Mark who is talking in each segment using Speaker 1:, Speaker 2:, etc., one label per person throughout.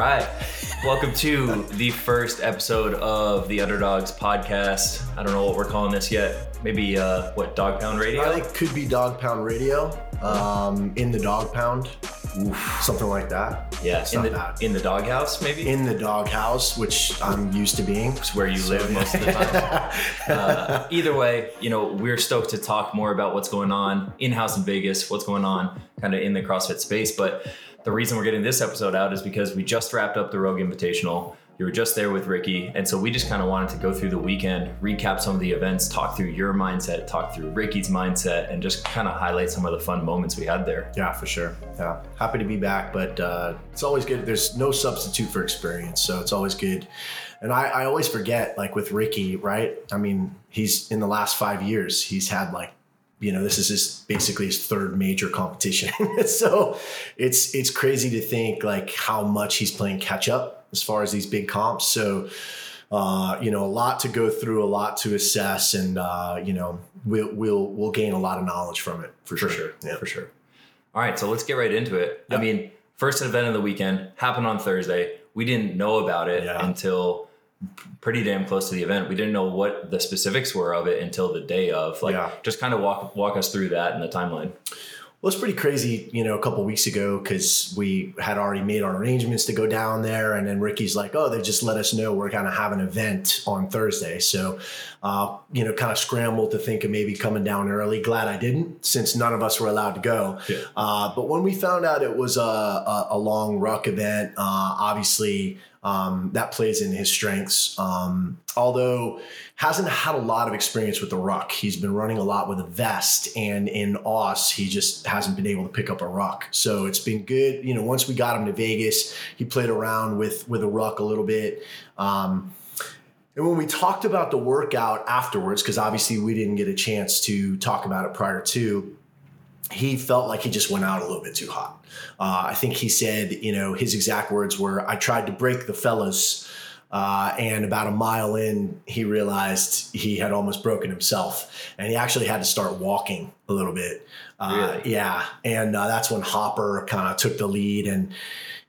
Speaker 1: right. Welcome to the first episode of the Underdogs podcast. I don't know what we're calling this yet. Maybe uh, what Dog Pound Radio?
Speaker 2: I think could be Dog Pound Radio. Um, in the Dog Pound, Oof, something like that.
Speaker 1: yeah,
Speaker 2: It's
Speaker 1: in the
Speaker 2: bad.
Speaker 1: in the doghouse maybe.
Speaker 2: In the Dog House, which I'm used to being.
Speaker 1: It's where you live most of the time. uh, either way, you know, we're stoked to talk more about what's going on in house in Vegas, what's going on kind of in the CrossFit space. But the reason we're getting this episode out is because we just wrapped up the Rogue Invitational. You were just there with Ricky. And so we just kind of wanted to go through the weekend, recap some of the events, talk through your mindset, talk through Ricky's mindset, and just kind of highlight some of the fun moments we had there.
Speaker 2: Yeah, for sure. Yeah, happy to be back, but uh, it's always good. There's no substitute for experience, so it's always good. And I, I always forget, like with Ricky, right? I mean, he's in the last five years, he's had like, you know, this is his basically his third major competition. so it's it's crazy to think like how much he's playing catch up as far as these big comps. So uh, you know, a lot to go through, a lot to assess, and uh, you know, we'll we'll we'll gain a lot of knowledge from it for,
Speaker 1: For
Speaker 2: sure.
Speaker 1: sure.
Speaker 2: Yeah.
Speaker 1: For sure. All right, so let's get right into it. I mean, first event of the weekend happened on Thursday. We didn't know about it
Speaker 2: Yeah.
Speaker 1: until pretty damn close to the event. We didn't know what the specifics were of it until the day of. Like,
Speaker 2: Yeah.
Speaker 1: just kind of walk walk us through that in the timeline.
Speaker 2: Well, it's pretty crazy, you know, a couple weeks ago because we had already made our arrangements to go down there. And then Ricky's like, oh, they just let us know we're going to have an event on Thursday. So, uh, you know, kind of scrambled to think of maybe coming down early. Glad I didn't since none of us were allowed to go.
Speaker 1: Yeah.
Speaker 2: Uh, but when we found out it was a, a, a long ruck event, uh, obviously um, that plays in his strengths. Um, although hasn't had a lot of experience with the ruck, he's been running a lot with a vest, and in Aus he just hasn't been able to pick up a ruck. So it's been good. You know, once we got him to Vegas, he played around with with a ruck a little bit. Um, and when we talked about the workout afterwards, because obviously we didn't get a chance to talk about it prior to, he felt like he just went out a little bit too hot. Uh, I think he said, you know, his exact words were, I tried to break the fellas. Uh, and about a mile in, he realized he had almost broken himself. And he actually had to start walking a little bit. Uh,
Speaker 1: Really?
Speaker 2: Yeah. And uh, that's when Hopper kind of took the lead. And,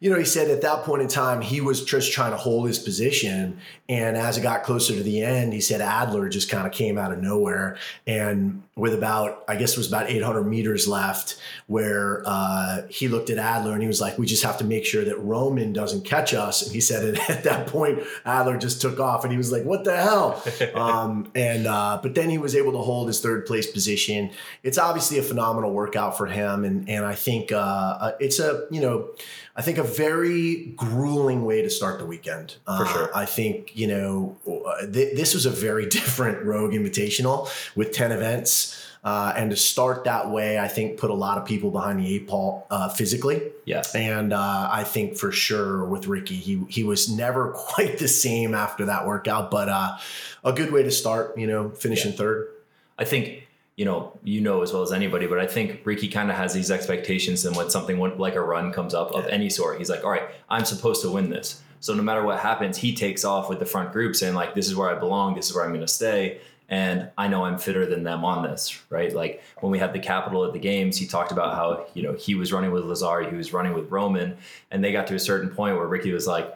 Speaker 2: you know, he said at that point in time, he was just trying to hold his position. And as it got closer to the end, he said Adler just kind of came out of nowhere. And with about, I guess it was about 800 meters left, where uh, he looked at Adler and he was like, we just have to make sure that Roman doesn't catch us. And he said at that point, Adler just took off and he was like, what the hell? um, and, uh, but then he was able to hold his third place position. It's obviously a phenomenal workout for him. And, and I think uh, uh, it's a, you know, I think a very grueling way to start the weekend.
Speaker 1: For sure.
Speaker 2: Uh, I think, you know, uh, th- this was a very different Rogue Invitational with 10 events. Uh, and to start that way, I think put a lot of people behind the eight ball uh, physically.
Speaker 1: Yeah.
Speaker 2: And uh, I think for sure with Ricky, he he was never quite the same after that workout, but uh, a good way to start. You know, finishing third.
Speaker 1: I think you know you know as well as anybody, but I think Ricky kind of has these expectations, and when something like a run comes up of
Speaker 2: Yeah.
Speaker 1: any sort, he's like, "All right, I'm supposed to win this." So no matter what happens, he takes off with the front group, saying like, "This is where I belong. This is where I'm going to stay." And I know I'm fitter than them on this, right? Like when we had the capital at the games, he talked about how you know he was running with Lazar, he was running with Roman, and they got to a certain point where Ricky was like,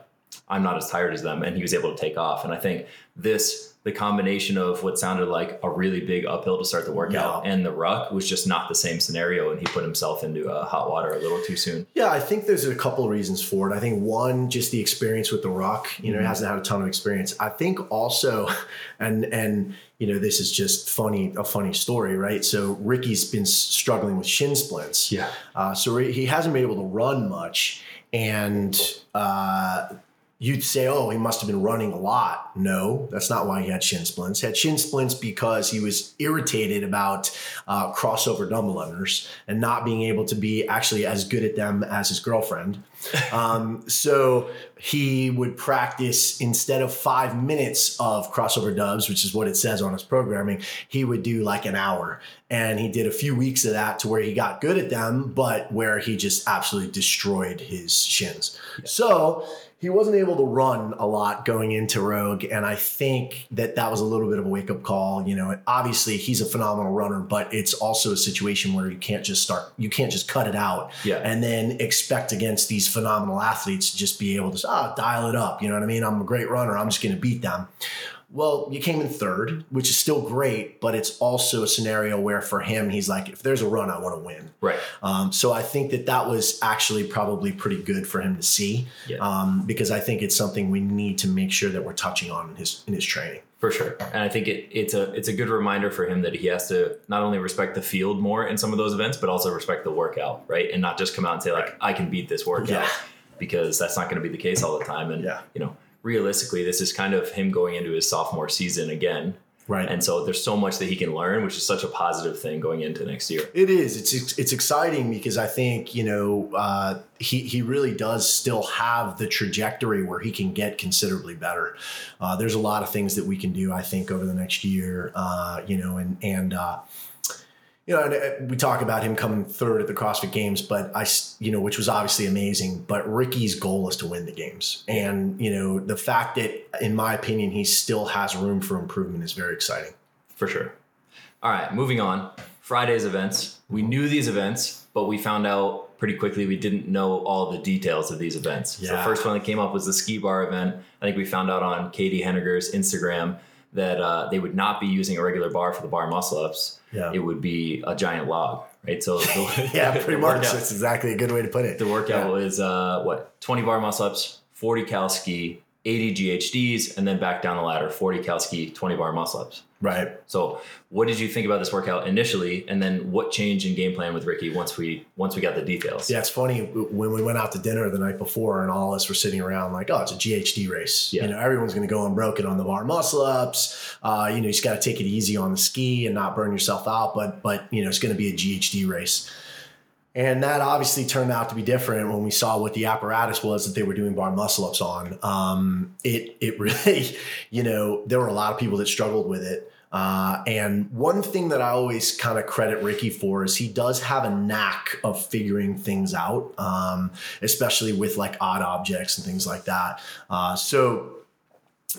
Speaker 1: I'm not as tired as them, and he was able to take off. And I think this, the combination of what sounded like a really big uphill to start the workout
Speaker 2: Yeah.
Speaker 1: and the ruck was just not the same scenario, and he put himself into uh, hot water a little too soon.
Speaker 2: Yeah, I think there's a couple of reasons for it. I think one, just the experience with the ruck. You know, he
Speaker 1: Mhm.
Speaker 2: hasn't had a ton of experience. I think also, and and you know, this is just funny, a funny story, right? So Ricky's been struggling with shin splints.
Speaker 1: Yeah,
Speaker 2: Uh, so he he hasn't been able to run much, and uh, you'd say, "Oh, he must have been running a lot." No, that's not why he had shin splints. He had shin splints because he was irritated about uh, crossover double unders and not being able to be actually as good at them as his girlfriend. Um, so he would practice instead of five minutes of crossover dubs, which is what it says on his programming, he would do like an hour. And he did a few weeks of that to where he got good at them, but where he just absolutely destroyed his shins. So he wasn't able to run a lot going into Rogue, and I think that that was a little bit of a wake up call. You know, obviously he's a phenomenal runner, but it's also a situation where you can't just start, you can't just cut it out,
Speaker 1: Yeah.
Speaker 2: and then expect against these phenomenal athletes to just be able to ah dial it up. You know what I mean? I'm a great runner. I'm just going to beat them. Well, you came in third, which is still great, but it's also a scenario where for him, he's like, if there's a run, I want to win.
Speaker 1: Right.
Speaker 2: Um, so I think that that was actually probably pretty good for him to see,
Speaker 1: Yeah.
Speaker 2: um, because I think it's something we need to make sure that we're touching on in his in his training.
Speaker 1: For sure, and I think it, it's a it's a good reminder for him that he has to not only respect the field more in some of those events, but also respect the workout, right? And not just come out and say like, "I can beat this workout,"
Speaker 2: Yeah.
Speaker 1: because that's not going to be the case all the time. And
Speaker 2: Yeah.
Speaker 1: you know, realistically, this is kind of him going into his sophomore season again,
Speaker 2: Right.
Speaker 1: and so there's so much that he can learn, which is such a positive thing going into next year.
Speaker 2: It is. It's it's exciting because I think you know uh, he he really does still have the trajectory where he can get considerably better. Uh, there's a lot of things that we can do. I think over the next year. Uh, you know, and and. You know, and, uh, we talk about him coming third at the CrossFit Games, but I, you know, which was obviously amazing. But Ricky's goal is to win the games, and you know, the fact that, in my opinion, he still has room for improvement is very exciting.
Speaker 1: For sure. All right, moving on. Friday's events. We knew these events, but we found out pretty quickly we didn't know all the details of these events. So the first one that came up was the ski bar event. I think we found out on Katie Henniger's Instagram that uh, they would not be using a regular bar for the bar muscle ups.
Speaker 2: Yeah.
Speaker 1: It would be a giant log, right? So the,
Speaker 2: Yeah, pretty much.
Speaker 1: workout-
Speaker 2: That's exactly a good way to put it.
Speaker 1: the workout
Speaker 2: Yeah.
Speaker 1: was uh, what 20 bar muscle ups, 40 cal ski, 80 GHDs, and then back down the ladder, 40 cal ski, 20 bar muscle ups.
Speaker 2: Right.
Speaker 1: So, what did you think about this workout initially, and then what changed in game plan with Ricky once we once we got the details?
Speaker 2: Yeah, it's funny when we went out to dinner the night before, and all of us were sitting around like, "Oh, it's a GHD race.
Speaker 1: Yeah.
Speaker 2: You know, everyone's going to go unbroken on the bar muscle ups. Uh, you know, you just got to take it easy on the ski and not burn yourself out. But but you know, it's going to be a GHD race." And that obviously turned out to be different when we saw what the apparatus was that they were doing bar muscle ups on. Um, it it really, you know, there were a lot of people that struggled with it. Uh, and one thing that I always kind of credit Ricky for is he does have a knack of figuring things out, um, especially with like odd objects and things like that. Uh, so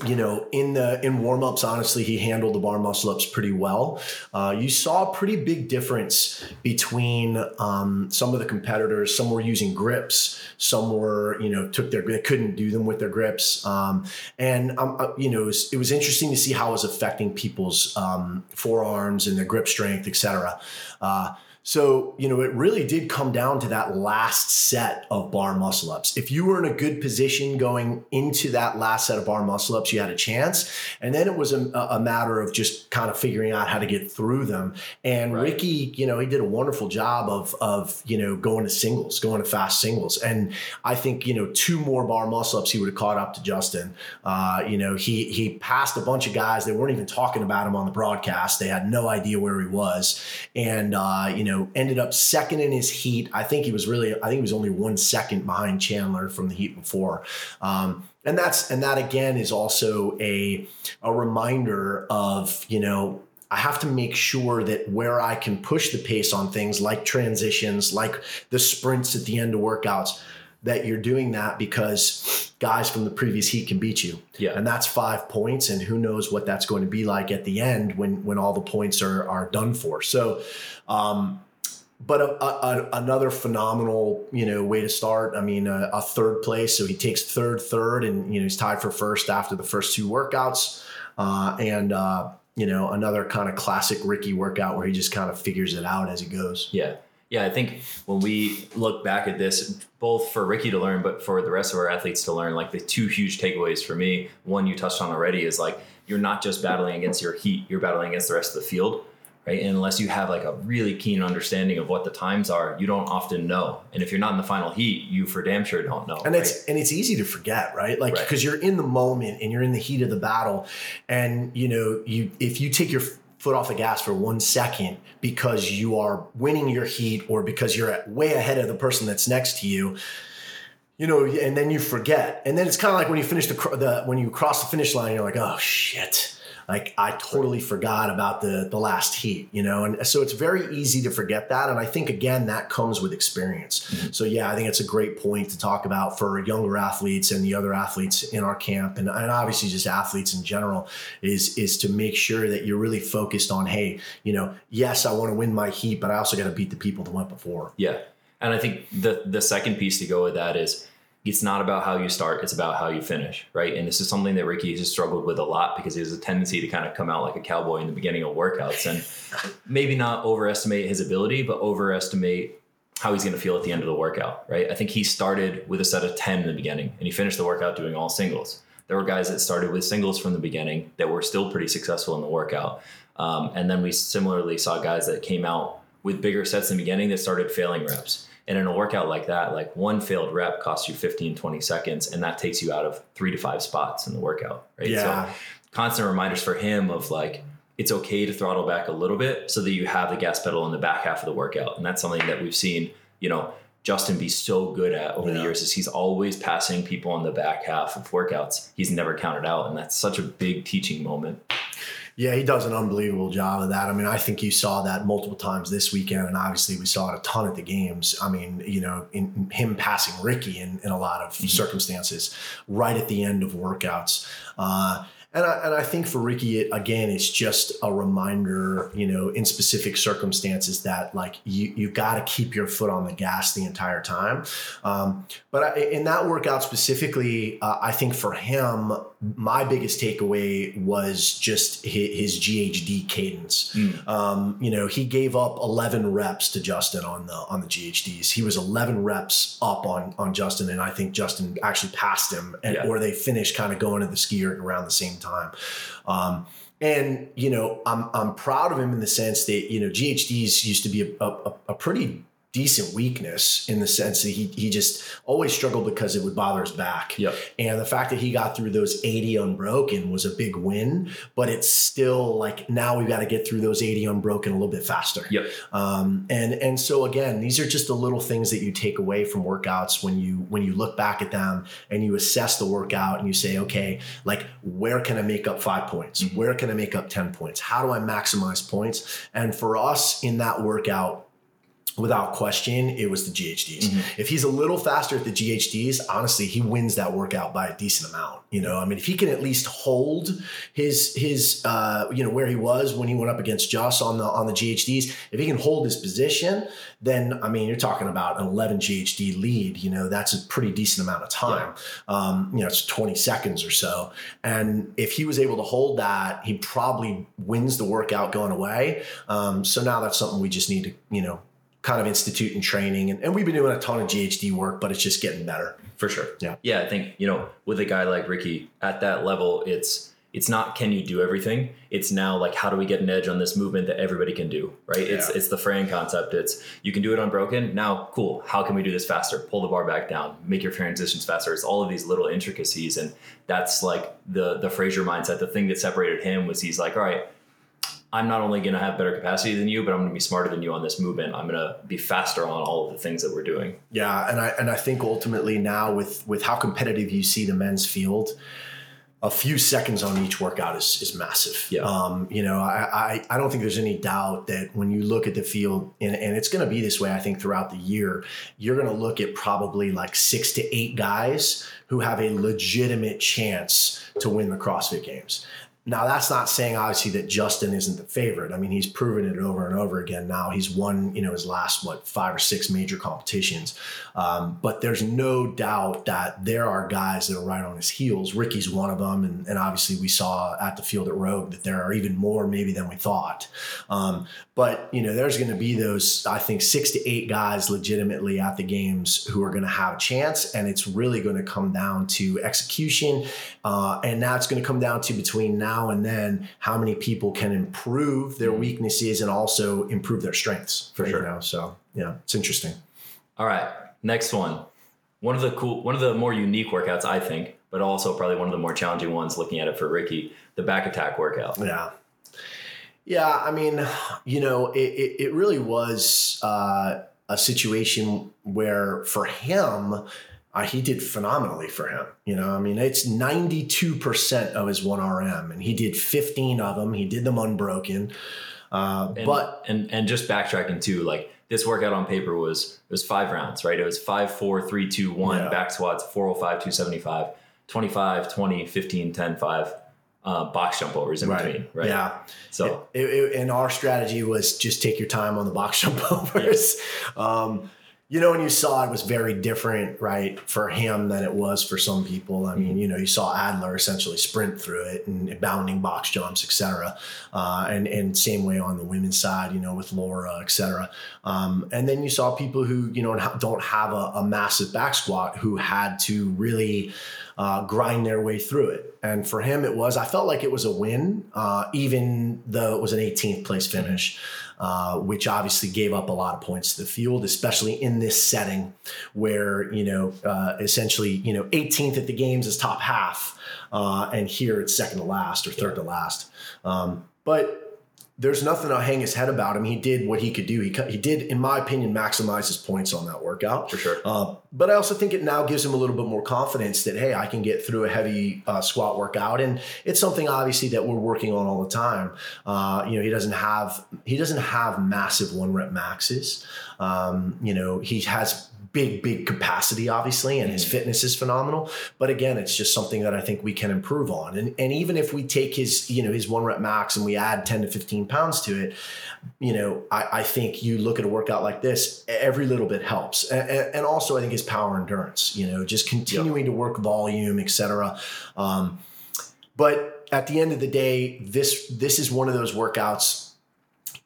Speaker 2: you know, in the in warm-ups, honestly, he handled the bar muscle ups pretty well. Uh, you saw a pretty big difference between um, some of the competitors. Some were using grips. Some were, you know, took their they couldn't do them with their grips. Um, and um, uh, you know, it was, it was interesting to see how it was affecting people's um, forearms and their grip strength, etc. Uh, so, you know, it really did come down to that last set of bar muscle ups. If you were in a good position going into that last set of bar muscle ups, you had a chance. And then it was a, a matter of just kind of figuring out how to get through them. And
Speaker 1: Right.
Speaker 2: Ricky, you know, he did a wonderful job of, of, you know, going to singles, going to fast singles. And I think, you know, two more bar muscle ups, he would have caught up to Justin. Uh, you know, he, he passed a bunch of guys. They weren't even talking about him on the broadcast. They had no idea where he was. And, uh, you know, ended up second in his heat. I think he was really, I think he was only one second behind Chandler from the heat before. Um, and that's, and that again is also a, a reminder of, you know, I have to make sure that where I can push the pace on things like transitions, like the sprints at the end of workouts, that you're doing that because guys from the previous heat can beat you.
Speaker 1: Yeah.
Speaker 2: And that's five points, and who knows what that's going to be like at the end when when all the points are are done for. So um but a, a, another phenomenal, you know, way to start. I mean, a, a third place. So he takes third, third, and you know he's tied for first after the first two workouts. Uh, and uh, you know, another kind of classic Ricky workout where he just kind of figures it out as he goes.
Speaker 1: Yeah. Yeah, I think when we look back at this, both for Ricky to learn, but for the rest of our athletes to learn, like the two huge takeaways for me, one you touched on already is like you're not just battling against your heat, you're battling against the rest of the field, right? And unless you have like a really keen understanding of what the times are, you don't often know. And if you're not in the final heat, you for damn sure don't know.
Speaker 2: and
Speaker 1: right?
Speaker 2: it's and it's easy to forget right like
Speaker 1: Right.
Speaker 2: because you're in the moment and you're in the heat of the battle and you know you if you take your foot off the gas for one second because you are winning your heat or because you're way ahead of the person that's next to you you know and then you forget and then it's kind of like when you finish the, the when you cross the finish line you're like oh shit like I totally forgot about the the last heat, you know, and so it's very easy to forget that. And I think again that comes with experience. Mm-hmm. So yeah, I think it's a great point to talk about for younger athletes and the other athletes in our camp, and, and obviously just athletes in general, is is to make sure that you're really focused on, hey, you know, yes, I want to win my heat, but I also got to beat the people that went before.
Speaker 1: Yeah, and I think the the second piece to go with that is it's not about how you start, it's about how you finish, right? And this is something that Ricky has struggled with a lot because he has a tendency to kind of come out like a cowboy in the beginning of workouts and maybe not overestimate his ability, but overestimate how he's going to feel at the end of the workout, right? I think he started with a set of 10 in the beginning and he finished the workout doing all singles. There were guys that started with singles from the beginning that were still pretty successful in the workout. Um, and then we similarly saw guys that came out with bigger sets in the beginning that started failing reps. And in a workout like that, like one failed rep costs you 15, 20 seconds, and that takes you out of three to five spots in the workout, right?
Speaker 2: Yeah.
Speaker 1: So constant reminders for him of like, it's okay to throttle back a little bit so that you have the gas pedal in the back half of the workout. And that's something that we've seen, you know, Justin be so good at over yeah. the years is he's always passing people on the back half of workouts. He's never counted out. And that's such a big teaching moment.
Speaker 2: Yeah, he does an unbelievable job of that. I mean, I think you saw that multiple times this weekend, and obviously we saw it a ton at the games. I mean, you know, in him passing Ricky in, in a lot of mm-hmm. circumstances right at the end of workouts. Uh, and I, and I think for Ricky, it, again, it's just a reminder, you know, in specific circumstances that like you you got to keep your foot on the gas the entire time. Um, but I, in that workout specifically, uh, I think for him, my biggest takeaway was just his, his GHD cadence. Mm. Um, you know, he gave up 11 reps to Justin on the on the GHDs. He was 11 reps up on on Justin, and I think Justin actually passed him, and, yeah. or they finished kind of going to the skier around the same time. Um, and you know, I'm I'm proud of him in the sense that you know GHDs used to be a, a, a pretty decent weakness in the sense that he he just always struggled because it would bother his back.
Speaker 1: Yep.
Speaker 2: And the fact that he got through those 80 unbroken was a big win, but it's still like now we've got to get through those 80 unbroken a little bit faster.
Speaker 1: Yep.
Speaker 2: Um, and and so again, these are just the little things that you take away from workouts when you when you look back at them and you assess the workout and you say, okay, like where can I make up five points? Mm-hmm. Where can I make up 10 points? How do I maximize points? And for us in that workout, without question, it was the GHDs. Mm-hmm. If he's a little faster at the GHDs, honestly, he wins that workout by a decent amount. You know, I mean, if he can at least hold his his uh, you know where he was when he went up against Joss on the on the GHDs, if he can hold his position, then I mean, you're talking about an 11 GHD lead. You know, that's a pretty decent amount of time. Yeah. Um, you know, it's 20 seconds or so, and if he was able to hold that, he probably wins the workout going away. Um, so now that's something we just need to you know kind of institute and training. And, and we've been doing a ton of GHD work, but it's just getting better.
Speaker 1: For sure.
Speaker 2: Yeah.
Speaker 1: Yeah. I think, you know, with a guy like Ricky at that level, it's, it's not can you do everything it's now like how do we get an edge on this movement that everybody can do right yeah. it's it's the Fran concept it's you can do it unbroken now cool how can we do this faster pull the bar back down make your transitions faster it's all of these little intricacies and that's like the the Fraser mindset the thing that separated him was he's like all right I'm not only going to have better capacity than you, but I'm going to be smarter than you on this movement. I'm going to be faster on all of the things that we're doing.
Speaker 2: Yeah, and I and I think ultimately now with with how competitive you see the men's field, a few seconds on each workout is is massive.
Speaker 1: Yeah.
Speaker 2: Um, you know, I, I I don't think there's any doubt that when you look at the field, and, and it's going to be this way, I think throughout the year, you're going to look at probably like six to eight guys who have a legitimate chance to win the CrossFit Games. Now, that's not saying obviously that Justin isn't the favorite. I mean, he's proven it over and over again now. He's won, you know, his last, what, five or six major competitions. Um, but there's no doubt that there are guys that are right on his heels. Ricky's one of them. And, and obviously, we saw at the field at Rogue that there are even more maybe than we thought. Um, but, you know, there's going to be those, I think, six to eight guys legitimately at the games who are going to have a chance. And it's really going to come down to execution. Uh, and that's going to come down to between now now and then how many people can improve their mm-hmm. weaknesses and also improve their strengths
Speaker 1: for sure.
Speaker 2: Know? So yeah, it's interesting.
Speaker 1: All right, next one. One of the cool, one of the more unique workouts, I think, but also probably one of the more challenging ones. Looking at it for Ricky, the back attack workout.
Speaker 2: Yeah, yeah. I mean, you know, it it, it really was uh, a situation where for him uh, he did phenomenally for him. You know, I mean, it's 92% of his 1RM, and he did 15 of them. He did them unbroken. Uh,
Speaker 1: And,
Speaker 2: but
Speaker 1: and and just backtracking too, like this workout on paper was it was five rounds, right? It was five, four, three, two, one,
Speaker 2: Yeah.
Speaker 1: back squats, 405, 275, 25, 20, 15, 10, 5, uh, box jump overs in between, right?
Speaker 2: Yeah.
Speaker 1: So
Speaker 2: It, it, and our strategy was just take your time on the box jump overs. Um, you know, and you saw it was very different, right, for him than it was for some people. I mean, you know, you saw Adler essentially sprint through it and bounding box jumps, et cetera. Uh, and, and same way on the women's side, you know, with Laura, et cetera. Um, and then you saw people who, you know, don't have a, a massive back squat who had to really uh, grind their way through it. And for him, it was, I felt like it was a win, uh, even though it was an 18th place finish, uh, which obviously gave up a lot of points to the field, especially in this setting where, you know, uh, essentially, you know, 18th at the games is top half. Uh, and here it's second to last or third to last. Um, but there's nothing to hang his head about him. He did what he could do. He, he did, in my opinion, maximize his points on that workout.
Speaker 1: for sure.
Speaker 2: Uh, but I also think it now gives him a little bit more confidence that hey, I can get through a heavy uh, squat workout, and it's something obviously that we're working on all the time. Uh, you know, he doesn't have he doesn't have massive one rep maxes. Um, you know, he has big big capacity obviously and his fitness is phenomenal but again it's just something that i think we can improve on and, and even if we take his you know his one rep max and we add 10 to 15 pounds to it you know, I, I think you look at a workout like this, every little bit helps. And, and also, I think his power endurance, you know, just continuing to work volume, et cetera. Um, but at the end of the day, this this is one of those workouts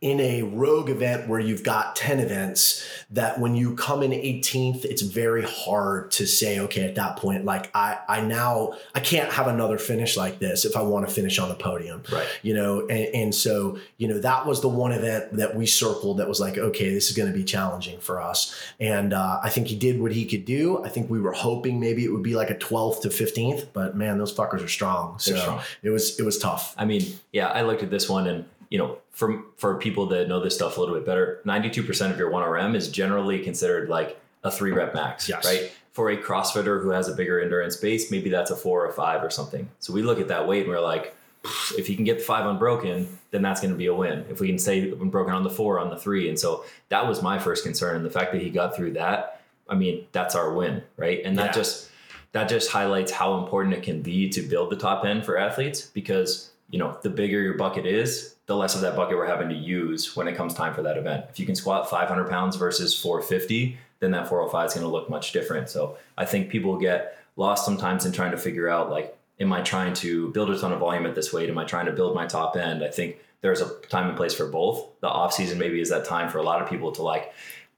Speaker 2: in a rogue event where you've got 10 events that when you come in 18th it's very hard to say okay at that point like i i now i can't have another finish like this if i want to finish on the podium.
Speaker 1: Right.
Speaker 2: you know and, and so you know that was the one event that we circled that was like okay this is going to be challenging for us. And uh, i think he did what he could do. I think we were hoping maybe it would be like a 12th to 15th but man those fuckers are strong. So
Speaker 1: strong.
Speaker 2: it was it was tough.
Speaker 1: I mean, yeah, I looked at this one and you know, for for people that know this stuff a little bit better, 92% of your 1RM is generally considered like a 3 rep max,
Speaker 2: Yes.
Speaker 1: right? For a CrossFitter who has a bigger endurance base, maybe that's a 4 or 5 or something. So we look at that weight and we're like if he can get the 5 unbroken, then that's going to be a win. If we can stay unbroken on the 4 on the 3 and so that was my first concern and the fact that he got through that, I mean, that's our win, right? And that
Speaker 2: Yeah.
Speaker 1: just that just highlights how important it can be to build the top end for athletes because you know the bigger your bucket is the less of that bucket we're having to use when it comes time for that event. If you can squat 500 pounds versus 450 then that 405 is going to look much different. So i think people get lost sometimes in trying to figure out like am i trying to build a ton of volume at this weight? Am i trying to build my top end? I think there's a time and place for both. The off season maybe is that time for a lot of people to like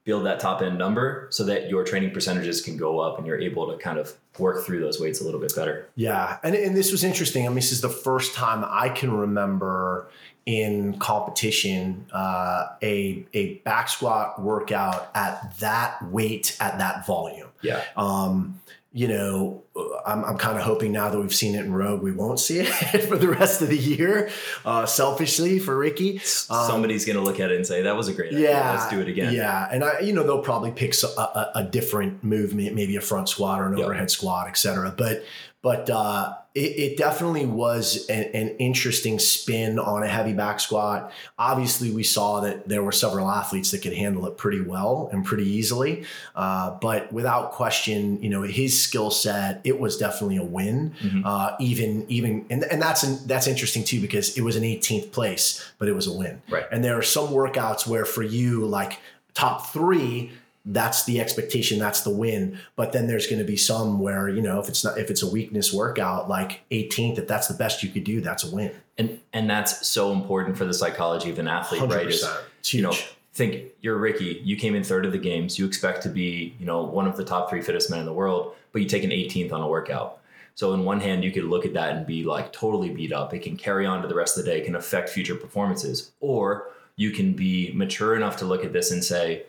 Speaker 1: build that top end number so that your training percentages can go up and you're able to kind of work through those weights a little bit better.
Speaker 2: Yeah, and and this was interesting. I mean, this is the first time I can remember in competition uh, a a back squat workout at that weight at that volume.
Speaker 1: Yeah.
Speaker 2: Um, you know, I'm, I'm kind of hoping now that we've seen it in Rogue, we won't see it for the rest of the year. Uh, selfishly for Ricky, Um,
Speaker 1: Somebody's going to look at it and say, that was a great idea.
Speaker 2: yeah,
Speaker 1: Let's do it again.
Speaker 2: Yeah, and I, you know, they'll probably pick a, a, a different movement, maybe a front squat or an
Speaker 1: Yep.
Speaker 2: overhead squat, etc. But but uh, it, it definitely was an, an interesting spin on a heavy back squat. Obviously, we saw that there were several athletes that could handle it pretty well and pretty easily. Uh, but without question, you know, his skill set, it was definitely a win.
Speaker 1: Mhm.
Speaker 2: Uh, even even and, and that's an, that's interesting too because it was an 18th place, but it was a win.
Speaker 1: Right.
Speaker 2: And there are some workouts where for you, like top three, that's the expectation, that's the win. But then there's going to be some where you know if it's not if it's a weakness workout, like 18th, if that's the best you could do, that's a win.
Speaker 1: And, and that's so important for the psychology of an athlete, right? Is, you know, think you're Ricky, you came in third of the games, you expect to be, you know, one of the top three fittest men in the world, but you take an 18th on a workout. So in one hand, you could look at that and be like totally beat up. It can carry on to the rest of the day, it can affect future performances. Or you can be mature enough to look at this and say,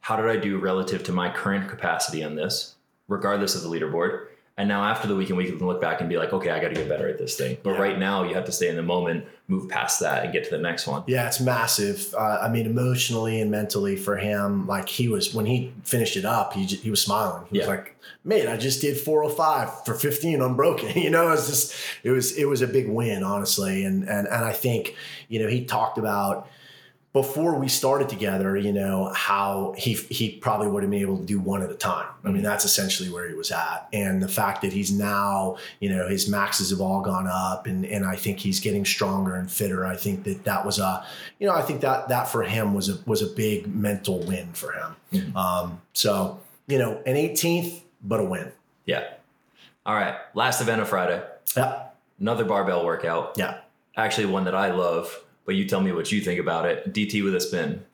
Speaker 1: how did I do relative to my current capacity on this, regardless of the leaderboard? And now after the weekend, we can look back and be like, okay, I got to get better at this thing. But
Speaker 2: Yeah.
Speaker 1: right now, you have to stay in the moment, move past that, and get to the next one.
Speaker 2: Yeah, it's massive. Uh, I mean, emotionally and mentally for him, like he was when he finished it up, he he was smiling. He was like, "Man, I just did 405 for 15 unbroken." You know, it's just it was it was a big win, honestly. And and and I think you know he talked about before we started together, you know, how he he probably would have been able to do one at a time. I mean, that's essentially where he was at. And the fact that he's now, you know, his maxes have all gone up and and I think he's getting stronger and fitter. I think that that was a, you know, I think that that for him was a was a big mental win for him.
Speaker 1: Mhm.
Speaker 2: Um, so, you know, an 18th, but a win.
Speaker 1: Yeah. All right. Last event of Friday.
Speaker 2: Yeah.
Speaker 1: Another barbell workout.
Speaker 2: Yeah.
Speaker 1: Actually, one that I love, but you tell me what you think about it. DT with a spin.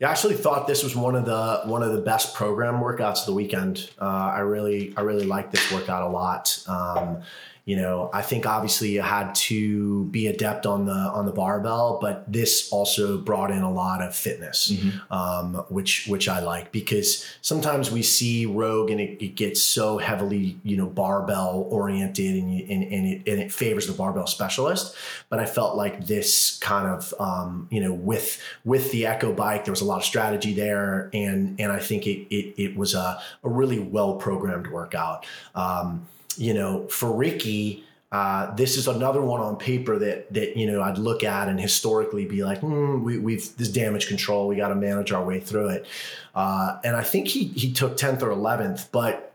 Speaker 2: I actually thought this was one of the one of the best program workouts of the weekend. Uh, I really I really like this workout a lot. Um, you know, I think obviously you had to be adept on the on the barbell, but this also brought in a lot of fitness, um, which which I like because sometimes we see Rogue and it, it gets so heavily you know barbell oriented and, you, and and it and it favors the barbell specialist. But I felt like this kind of um, you know with with the Echo bike, there was a lot of strategy there, and and I think it it, it was a, a really well programmed workout. Um, you know, for Ricky, uh, this is another one on paper that that you know I'd look at and historically be like, hmm, we, we've this damage control, we got to manage our way through it. Uh, and I think he he took tenth or eleventh, but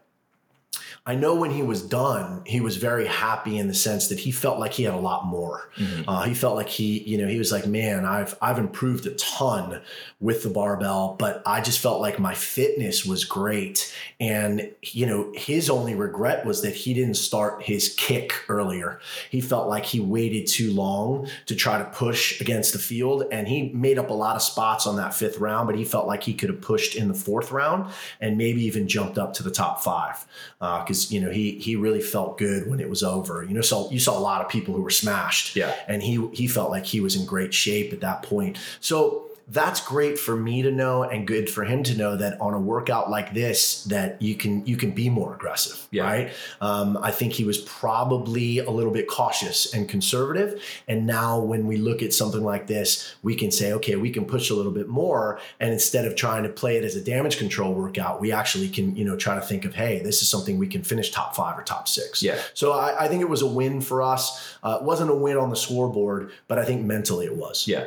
Speaker 2: I know when he was done, he was very happy in the sense that he felt like he had a lot more. Uh, he felt like he, you know, he was like, man, I've I've improved a ton with the barbell, but I just felt like my fitness was great. And you know, his only regret was that he didn't start his kick earlier. He felt like he waited too long to try to push against the field, and he made up a lot of spots on that fifth round. But he felt like he could have pushed in the fourth round and maybe even jumped up to the top five because you know he he really felt good when it was over. You know, so you saw a lot of people who were smashed
Speaker 1: Yeah.
Speaker 2: and he he felt like he was in great shape at that point. So that's great for me to know and good for him to know that on a workout like this that you can you can be more aggressive
Speaker 1: Yeah.
Speaker 2: right um, i think he was probably a little bit cautious and conservative and now when we look at something like this we can say okay we can push a little bit more and instead of trying to play it as a damage control workout we actually can you know try to think of hey this is something we can finish top five or top six
Speaker 1: Yeah.
Speaker 2: so I, I think it was a win for us. Uh, it wasn't a win on the scoreboard, but I think mentally it was.
Speaker 1: Yeah.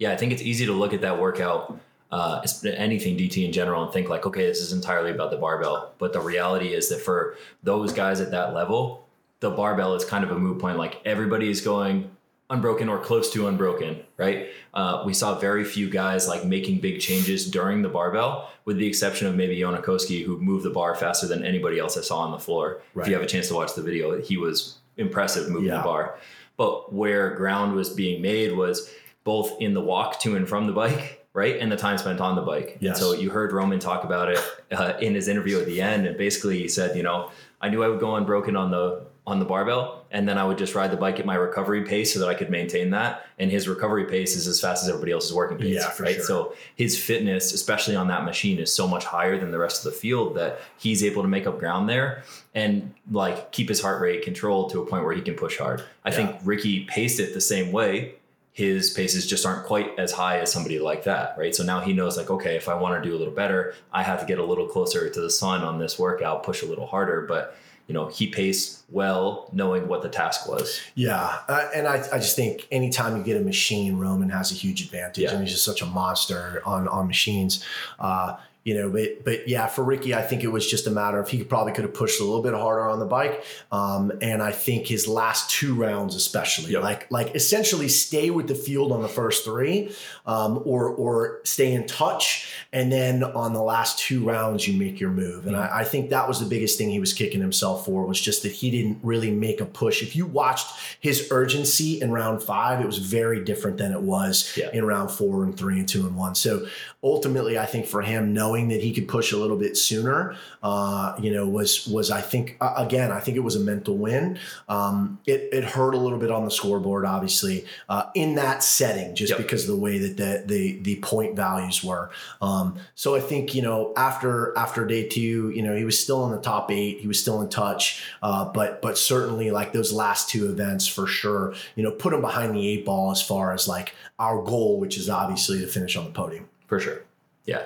Speaker 1: Yeah. I think it's easy to look at that workout, uh, anything DT in general, and think like, okay, this is entirely about the barbell. But the reality is that for those guys at that level, the barbell is kind of a moot point. Like everybody is going unbroken or close to unbroken, right? Uh, we saw very few guys like making big changes during the barbell, with the exception of maybe Jonne Koski, who moved the bar faster than anybody else I saw on the floor. If you have a chance to watch the video, he was impressive moving
Speaker 2: Yeah.
Speaker 1: the bar. But where ground was being made was both in the walk to and from the bike, right, and the time spent on the bike.
Speaker 2: Yes.
Speaker 1: And so you heard Roman talk about it uh, in his interview at the end, and basically he said, you know, I knew I would go unbroken on the on the barbell, and then I would just ride the bike at my recovery pace so that I could maintain that. And his recovery pace is as fast as everybody else's working pace,
Speaker 2: Yeah,
Speaker 1: right?
Speaker 2: sure.
Speaker 1: So his fitness, especially on that machine, is so much higher than the rest of the field that he's able to make up ground there and like keep his heart rate controlled to a point where he can push hard. I think Ricky paced it the same way. His paces just aren't quite as high as somebody like that, right? So now he knows, like, okay, if I want to do a little better, I have to get a little closer to the sun on this workout, push a little harder. But you know, he paced well, knowing what the task was.
Speaker 2: Yeah, uh, and I, I just think anytime you get a machine, Roman has a huge advantage.
Speaker 1: Yeah.
Speaker 2: I mean, he's just such a monster on on machines. Uh, you know, but but yeah, for Ricky, I think it was just a matter of he probably could have pushed a little bit harder on the bike. Um, and I think his last two rounds, especially,
Speaker 1: Yep.
Speaker 2: like like essentially stay with the field on the first three, um, or or stay in touch, and then on the last two rounds you make your move. And I, I think that was the biggest thing he was kicking himself for was just that he didn't really make a push. If you watched his urgency in round five, it was very different than it was
Speaker 1: Yeah.
Speaker 2: in round four and three and two and one. So ultimately, I think for him, knowing knowing that he could push a little bit sooner, uh, you know, was was I think uh, again I think it was a mental win. Um, it it hurt a little bit on the scoreboard, obviously, uh, in that setting, just
Speaker 1: Yep.
Speaker 2: because of the way that the the the point values were. Um, so I think you know after after day two, you know, he was still in the top eight, he was still in touch, uh, but but certainly like those last two events for sure, you know, put him behind the eight ball as far as like our goal, which is obviously to finish on the podium.
Speaker 1: For sure. Yeah.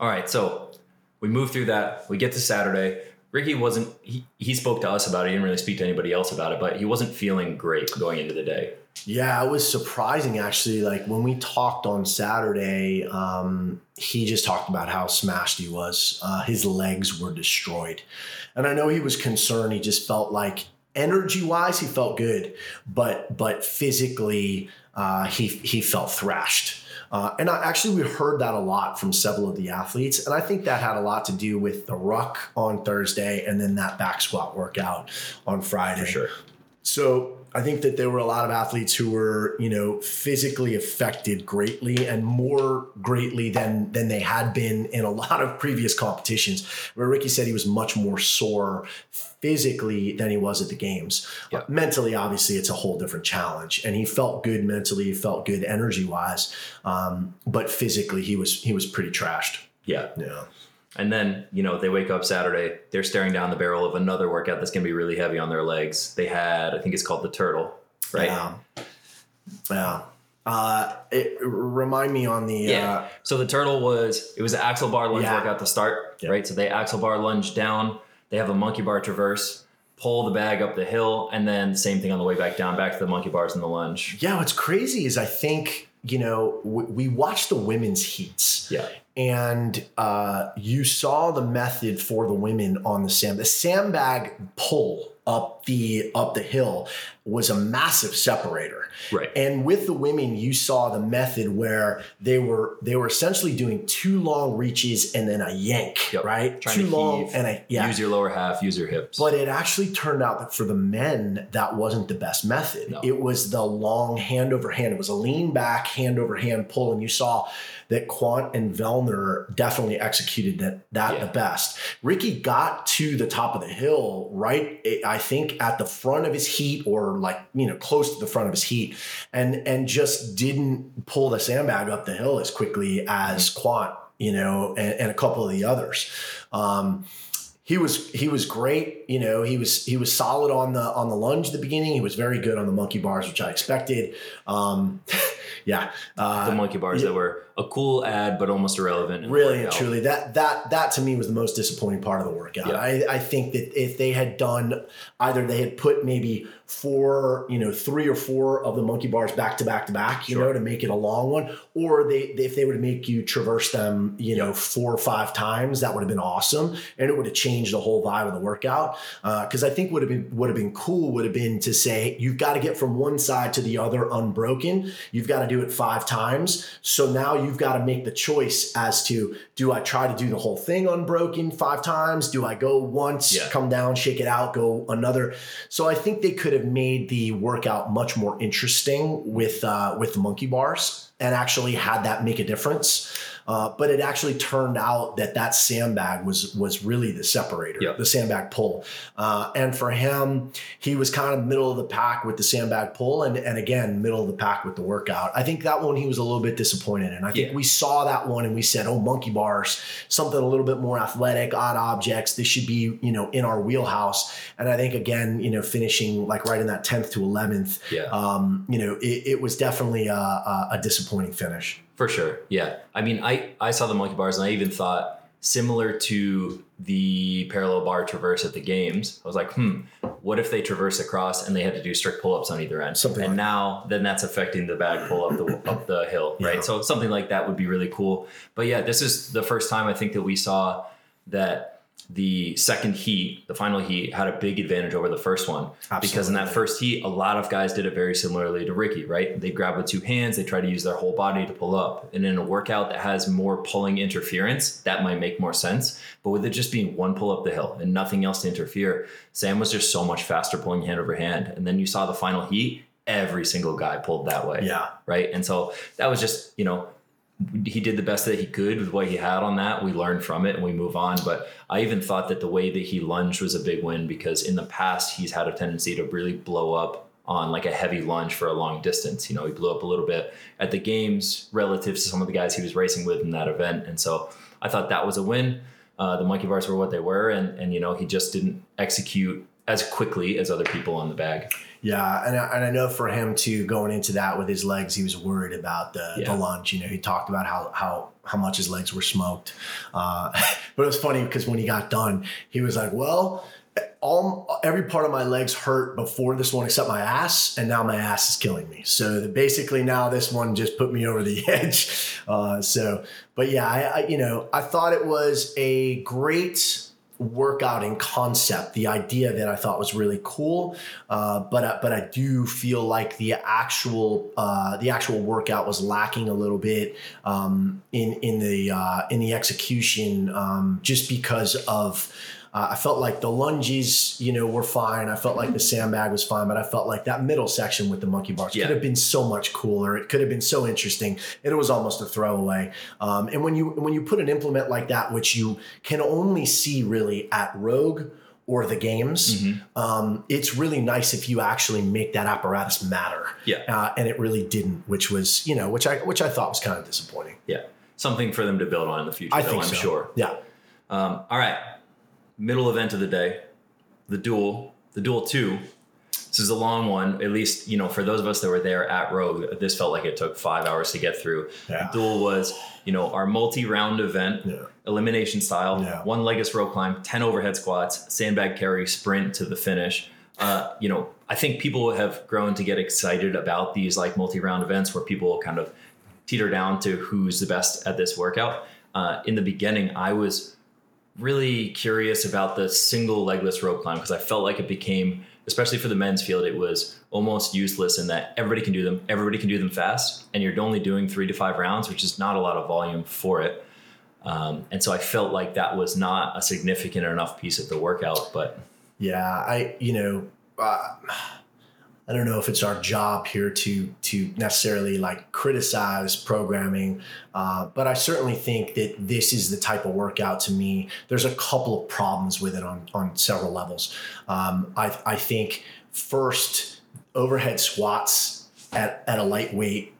Speaker 1: All right. So we move through that. We get to Saturday. Ricky wasn't, he, he spoke to us about it. He didn't really speak to anybody else about it, but he wasn't feeling great going into the day.
Speaker 2: Yeah, it was surprising actually. Like when we talked on Saturday, um, he just talked about how smashed he was. Uh, his legs were destroyed, and I know he was concerned. He just felt like energy wise, he felt good, but but physically, uh, he he felt thrashed. Uh, and I, actually, we heard that a lot from several of the athletes, and I think that had a lot to do with the ruck on Thursday, and then that back squat workout on Friday.
Speaker 1: For sure.
Speaker 2: So I think that there were a lot of athletes who were, you know, physically affected greatly and more greatly than than they had been in a lot of previous competitions. Where Ricky said he was much more sore physically than he was at the games.
Speaker 1: Yeah.
Speaker 2: Uh, mentally, obviously, it's a whole different challenge, and he felt good mentally. He felt good energy wise, um, but physically, he was he was pretty trashed.
Speaker 1: Yeah.
Speaker 2: Yeah.
Speaker 1: And then, you know, they wake up Saturday, they're staring down the barrel of another workout that's going to be really heavy on their legs. They had, I think it's called the turtle, right?
Speaker 2: Yeah. Yeah. Uh, it, remind me on the
Speaker 1: Yeah.
Speaker 2: uh,
Speaker 1: So the turtle was it was an axle bar lunge
Speaker 2: Yeah.
Speaker 1: workout to start,
Speaker 2: Yeah.
Speaker 1: right? So they axle bar lunge down. They have a monkey bar traverse, pull the bag up the hill, and then same thing on the way back down, back to the monkey bars and the lunge.
Speaker 2: Yeah, what's crazy is I think you know w- we watched the women's heats,
Speaker 1: Yeah,
Speaker 2: and uh, you saw the method for the women on the sand. The sandbag pull up the up the hill was a massive separator.
Speaker 1: right.
Speaker 2: And with the women, you saw the method where they were they were essentially doing two long reaches and then a yank,
Speaker 1: Yep.
Speaker 2: right?
Speaker 1: Trying
Speaker 2: two
Speaker 1: to
Speaker 2: long
Speaker 1: heave,
Speaker 2: and a yeah.
Speaker 1: Use your lower half, use your hips.
Speaker 2: But it actually turned out that for the men, that wasn't the best method.
Speaker 1: No.
Speaker 2: It was the long hand over hand. It was a lean back, hand over hand pull. And you saw that Kwant and Vellner definitely executed that, that
Speaker 1: Yeah.
Speaker 2: the best. Ricky got to the top of the hill, right? I think at the front of his heat or like, you know, close to the front of his heat and, and just didn't pull the sandbag up the hill as quickly as Kwant, you know, and, and a couple of the others. Um, he was he was great. You know, he was he was solid on the on the lunge at the beginning. He was very good on the monkey bars, which I expected. Um, yeah, uh,
Speaker 1: the monkey bars
Speaker 2: yeah.
Speaker 1: that were a cool add, but almost irrelevant.
Speaker 2: really and truly that that that to me was the most disappointing part of the workout. I, I think that if they had done either they had put maybe four, you know, three or four of the monkey bars back to back to back, you
Speaker 1: Sure.
Speaker 2: know, to make it a long one, or they if they would make you traverse them, you know, four or five times, that would have been awesome, and it would have changed the whole vibe of the workout. Uh, because I think would have been would have been cool would have been to say you've got to get from one side to the other unbroken. You've got to do it five times. So now you've got to make the choice as to do I try to do the whole thing unbroken five times? Do I go once,
Speaker 1: Yeah.
Speaker 2: come down, shake it out, go another? So I think they could have made the workout much more interesting with uh, with the monkey bars and actually had that make a difference. Uh, but it actually turned out that that sandbag was was really the separator,
Speaker 1: Yep.
Speaker 2: the sandbag pull. Uh, and for him, he was kind of middle of the pack with the sandbag pull, and and again middle of the pack with the workout. I think that one he was a little bit disappointed in. I think
Speaker 1: Yeah.
Speaker 2: we saw that one and we said, "Oh, monkey bars, something a little bit more athletic, odd objects. This should be you know in our wheelhouse." And I think again, you know, finishing like right in that tenth to eleventh,
Speaker 1: Yeah.
Speaker 2: um, you know, it, it was definitely a, a disappointing finish.
Speaker 1: For sure. Yeah. I mean, I, I saw the monkey bars and I even thought similar to the parallel bar traverse at the games. I was like, hmm, what if they traverse across and they had to do strict pull ups on either end?
Speaker 2: Something
Speaker 1: and
Speaker 2: like-
Speaker 1: now then that's affecting the bag pull up the up the hill, right?
Speaker 2: Yeah.
Speaker 1: So something like that would be really cool. But yeah, this is the first time I think that we saw that the second heat, the final heat, had a big advantage over the first one. Because in that first heat, a lot of guys did it very similarly to Ricky, right? They grab with two hands, they try to use their whole body to pull up. And in a workout that has more pulling interference, that might make more sense. But with it just being one pull up the hill and nothing else to interfere, Sam was just so much faster pulling hand over hand. And then you saw the final heat, every single guy pulled that way
Speaker 2: Yeah.
Speaker 1: right? And so that was just, you know, he did the best that he could with what he had on that. We learned from it and we move on. But I even thought that the way that he lunged was a big win because in the past he's had a tendency to really blow up on like a heavy lunge for a long distance. You know, he blew up a little bit at the games relative to some of the guys he was racing with in that event. And so I thought that was a win. Uh, the monkey bars were what they were, and and you know he just didn't execute as quickly as other people on the bag.
Speaker 2: Yeah, and I, and I know for him too, going into that with his legs, he was worried about the,
Speaker 1: Yeah.
Speaker 2: the lunge. You know, he talked about how how how much his legs were smoked. Uh, but it was funny because when he got done, he was like, "Well, all every part of my legs hurt before this one except my ass, and now my ass is killing me. So the, basically, now this one just put me over the edge. Uh, so, but yeah, I, I you know I thought it was a great workout in concept the idea that i thought was really cool uh, but but i do feel like the actual uh, the actual workout was lacking a little bit um, in in the uh, in the execution um, just because of uh, I felt like the lunges, you know, were fine. I felt like the sandbag was fine, but I felt like that middle section with the monkey bars
Speaker 1: Yeah.
Speaker 2: could have been so much cooler. It could have been so interesting. It was almost a throwaway. Um, and when you when you put an implement like that, which you can only see really at Rogue or the games, um, it's really nice if you actually make that apparatus matter.
Speaker 1: Yeah.
Speaker 2: Uh, and it really didn't, which was you know, which I which I thought was kind of disappointing.
Speaker 1: Yeah, something for them to build on in the future.
Speaker 2: I
Speaker 1: though,
Speaker 2: think
Speaker 1: I'm
Speaker 2: so.
Speaker 1: sure.
Speaker 2: Yeah.
Speaker 1: Um, all right, middle event of the day, the duel, the duel two. This is a long one. At least you know for those of us that were there at Rogue, this felt like it took five hours to get through.
Speaker 2: Yeah.
Speaker 1: The duel was you know our multi-round event,
Speaker 2: Yeah.
Speaker 1: elimination style,
Speaker 2: Yeah.
Speaker 1: one legless rope climb, ten overhead squats, sandbag carry, sprint to the finish. Uh, you know, I think people have grown to get excited about these like multi-round events where people kind of teeter down to who's the best at this workout. Uh, in the beginning, I was really curious about the single legless rope climb because I felt like it became, especially for the men's field, it was almost useless in that everybody can do them, everybody can do them fast, and you're only doing three to five rounds, which is not a lot of volume for it. Um, and so I felt like that was not a significant enough piece of the workout, but
Speaker 2: Yeah, I you know, uh, I don't know if it's our job here to to necessarily like criticize programming, uh, but I certainly think that this is the type of workout to me. There's a couple of problems with it on on several levels. Um, I I think first overhead squats at at a lightweight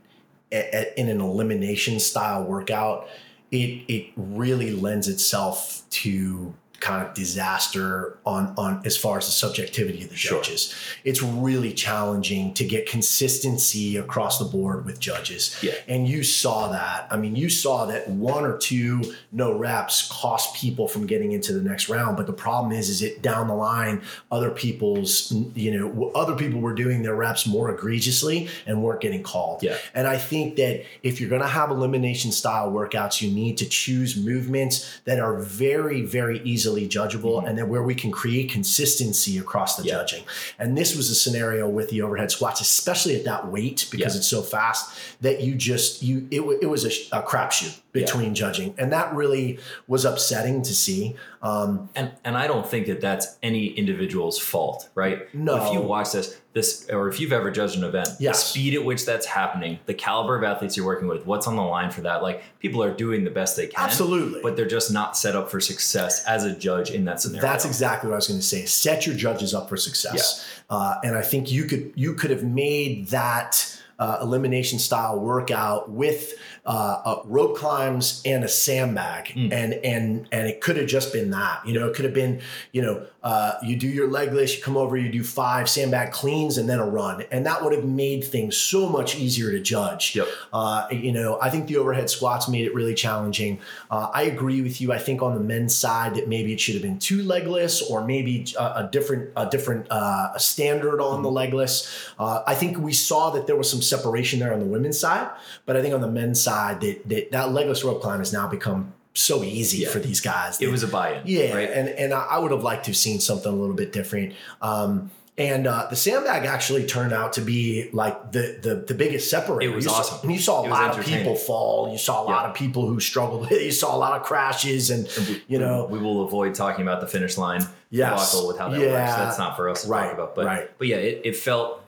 Speaker 2: a- a- in an elimination style workout, it it really lends itself to kind of disaster on on as far as the subjectivity of the
Speaker 1: Sure.
Speaker 2: judges. It's really challenging to get consistency across the board with judges.
Speaker 1: Yeah.
Speaker 2: And you saw that. I mean, you saw that one or two no reps cost people from getting into the next round. But the problem is, is it down the line, other people's, you know, other people were doing their reps more egregiously and weren't getting called.
Speaker 1: Yeah.
Speaker 2: And I think that if you're going to have elimination style workouts, you need to choose movements that are very, very easily judgeable and then where we can create consistency across the
Speaker 1: Mm-hmm. Yeah.
Speaker 2: judging. And this was a scenario with the overhead squats, especially at that weight because
Speaker 1: Yeah.
Speaker 2: it's so fast that you just, you, it, it was a, a crapshoot between judging. And that really was upsetting to see. Um,
Speaker 1: and and I don't think that that's any individual's fault, right?
Speaker 2: No.
Speaker 1: If you watch this, this, or if you've ever judged an event, the speed at which that's happening, the caliber of athletes you're working with, what's on the line for that, like people are doing the best they can,
Speaker 2: Absolutely.
Speaker 1: but they're just not set up for success as a judge in that scenario.
Speaker 2: That's exactly what I was going to say. Set your judges up for success, uh, and I think you could you could have made that uh, elimination style workout with uh, uh, rope climbs and a sandbag,
Speaker 1: Mm.
Speaker 2: and and and it could have just been that. You know, it could have been you know uh, you do your legless, you come over, you do five sandbag cleans, and then a run, and that would have made things so much easier to judge.
Speaker 1: Yep.
Speaker 2: Uh, you know, I think the overhead squats made it really challenging. Uh, I agree with you. I think on the men's side that maybe it should have been two legless or maybe a, a different a different uh, standard on the legless. Uh, I think we saw that there was some separation there on the women's side, but I think on the men's side that that, that legless rope climb has now become so easy
Speaker 1: Yeah.
Speaker 2: for these guys.
Speaker 1: it was a buy-in,
Speaker 2: yeah,
Speaker 1: right?
Speaker 2: and and I would have liked to have seen something a little bit different. Um, and uh, the sandbag actually turned out to be like the the, the biggest separator.
Speaker 1: It was
Speaker 2: you
Speaker 1: awesome.
Speaker 2: Saw, and you saw a
Speaker 1: It
Speaker 2: lot of people fall. You saw a lot
Speaker 1: Yeah.
Speaker 2: of people who struggled. with it. You saw a lot of crashes, and you know,
Speaker 1: we will avoid talking about the finish line
Speaker 2: Yes.
Speaker 1: debacle with how that
Speaker 2: Yeah.
Speaker 1: works. That's not for us to
Speaker 2: Right,
Speaker 1: talk about. But
Speaker 2: right.
Speaker 1: but yeah, it, it felt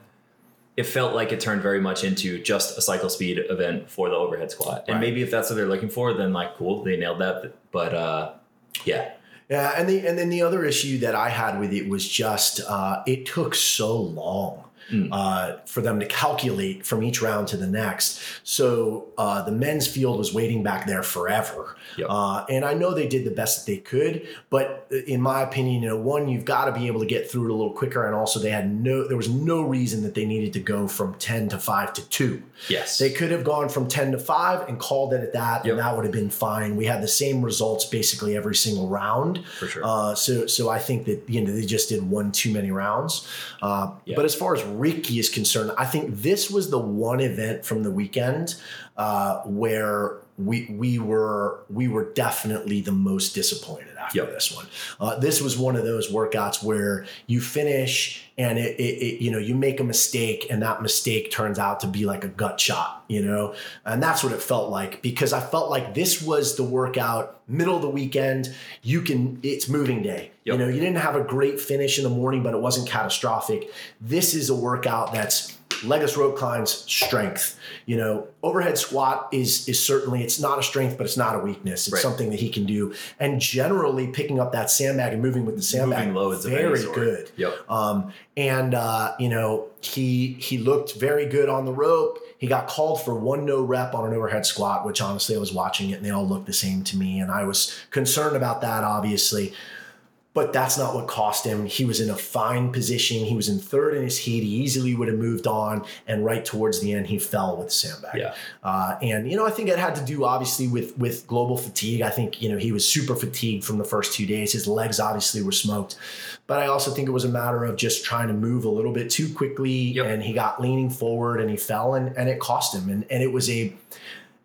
Speaker 1: it felt like it turned very much into just a cycle speed event for the overhead squat. And
Speaker 2: Right.
Speaker 1: maybe if that's what they're looking for, then like cool, they nailed that. But uh, yeah,
Speaker 2: Yeah, and the and then the other issue that I had with it was just uh, it took so long
Speaker 1: Mm.
Speaker 2: uh, for them to calculate from each round to the next. So uh, the men's field was waiting back there forever,
Speaker 1: Yep.
Speaker 2: uh, and I know they did the best that they could. But in my opinion, you know, one you've got to be able to get through it a little quicker, and also they had no there was no reason that they needed to go from ten to five to two.
Speaker 1: yes,
Speaker 2: They could have gone from 10 to 5 and called it at that,
Speaker 1: Yep.
Speaker 2: and that would have been fine. We had the same results basically every single round.
Speaker 1: for sure.
Speaker 2: Uh, so, so I think that you know they just did one too many rounds. Uh. But as far as Ricky is concerned, I think this was the one event from the weekend uh, where we we were we were definitely the most disappointed after
Speaker 1: Yep.
Speaker 2: this one. Uh, this was one of those workouts where you finish and it, it, it you know you make a mistake and that mistake turns out to be like a gut shot, you know, and that's what it felt like because I felt like this was the workout middle of the weekend. You can it's moving day. You know, you didn't have a great finish in the morning, but it wasn't catastrophic. This is a workout that's rope climbs strength you know overhead squat is is certainly it's not a strength but it's not a weakness it's
Speaker 1: Right.
Speaker 2: something that he can do and generally picking up that sandbag and moving with the sandbag
Speaker 1: Moving of any
Speaker 2: very good
Speaker 1: Yep.
Speaker 2: um, and uh, you know he he looked very good on the rope. He got called for one no rep on an overhead squat, which honestly I was watching it and they all looked the same to me, and I was concerned about that obviously. But that's not what cost him. He was in a fine position. He was in third in his heat. He easily would have moved on, and right towards the end, he fell with the sandbag.
Speaker 1: Yeah.
Speaker 2: Uh, and you know, I think it had to do obviously with with global fatigue. I think you know he was super fatigued from the first two days. His legs obviously were smoked, but I also think it was a matter of just trying to move a little bit too quickly,
Speaker 1: Yep.
Speaker 2: and he got leaning forward and he fell, and and it cost him. And and it was a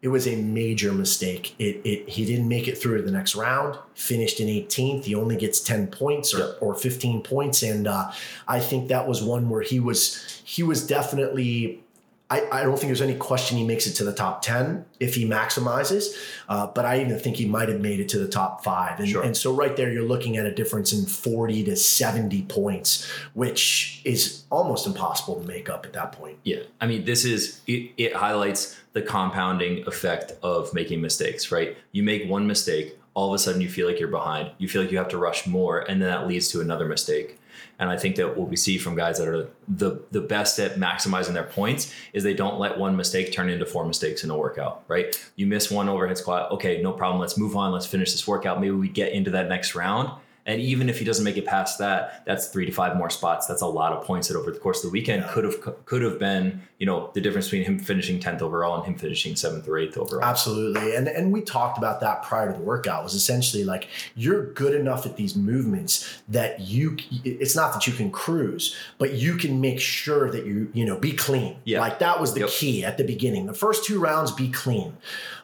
Speaker 2: it was a major mistake. It, it he didn't make it through to the next round. Finished in 18th. He only gets 10 points or,
Speaker 1: Yep.
Speaker 2: or 15 points, and uh, I think that was one where he was he was definitely. I, I don't think there's any question he makes it to the top 10 if he maximizes, uh, but I even think he might have made it to the top five. And,
Speaker 1: Sure.
Speaker 2: and so, right there, you're looking at a difference in 40 to 70 points, which is almost impossible to make up at that point.
Speaker 1: Yeah, I mean, this is it, it highlights the compounding effect of making mistakes, right? You make one mistake, all of a sudden you feel like you're behind. You feel like you have to rush more, and then that leads to another mistake. And I think that what we see from guys that are the the best at maximizing their points is they don't let one mistake turn into four mistakes in a workout, right? You miss one overhead squat, okay, no problem. Let's move on. Let's finish this workout. Maybe we get into that next round. And even if he doesn't make it past that, that's three to five more spots. That's a lot of points that over the course of the weekend
Speaker 2: Yeah.
Speaker 1: could have could have been, you know, the difference between him finishing tenth overall and him finishing seventh or eighth overall.
Speaker 2: Absolutely. And and we talked about that prior to the workout was essentially like you're good enough at these movements that you it's not that you can cruise, but you can make sure that you, you know, be clean.
Speaker 1: Yeah.
Speaker 2: Like that was the
Speaker 1: Yep.
Speaker 2: key at the beginning. The first two rounds be clean.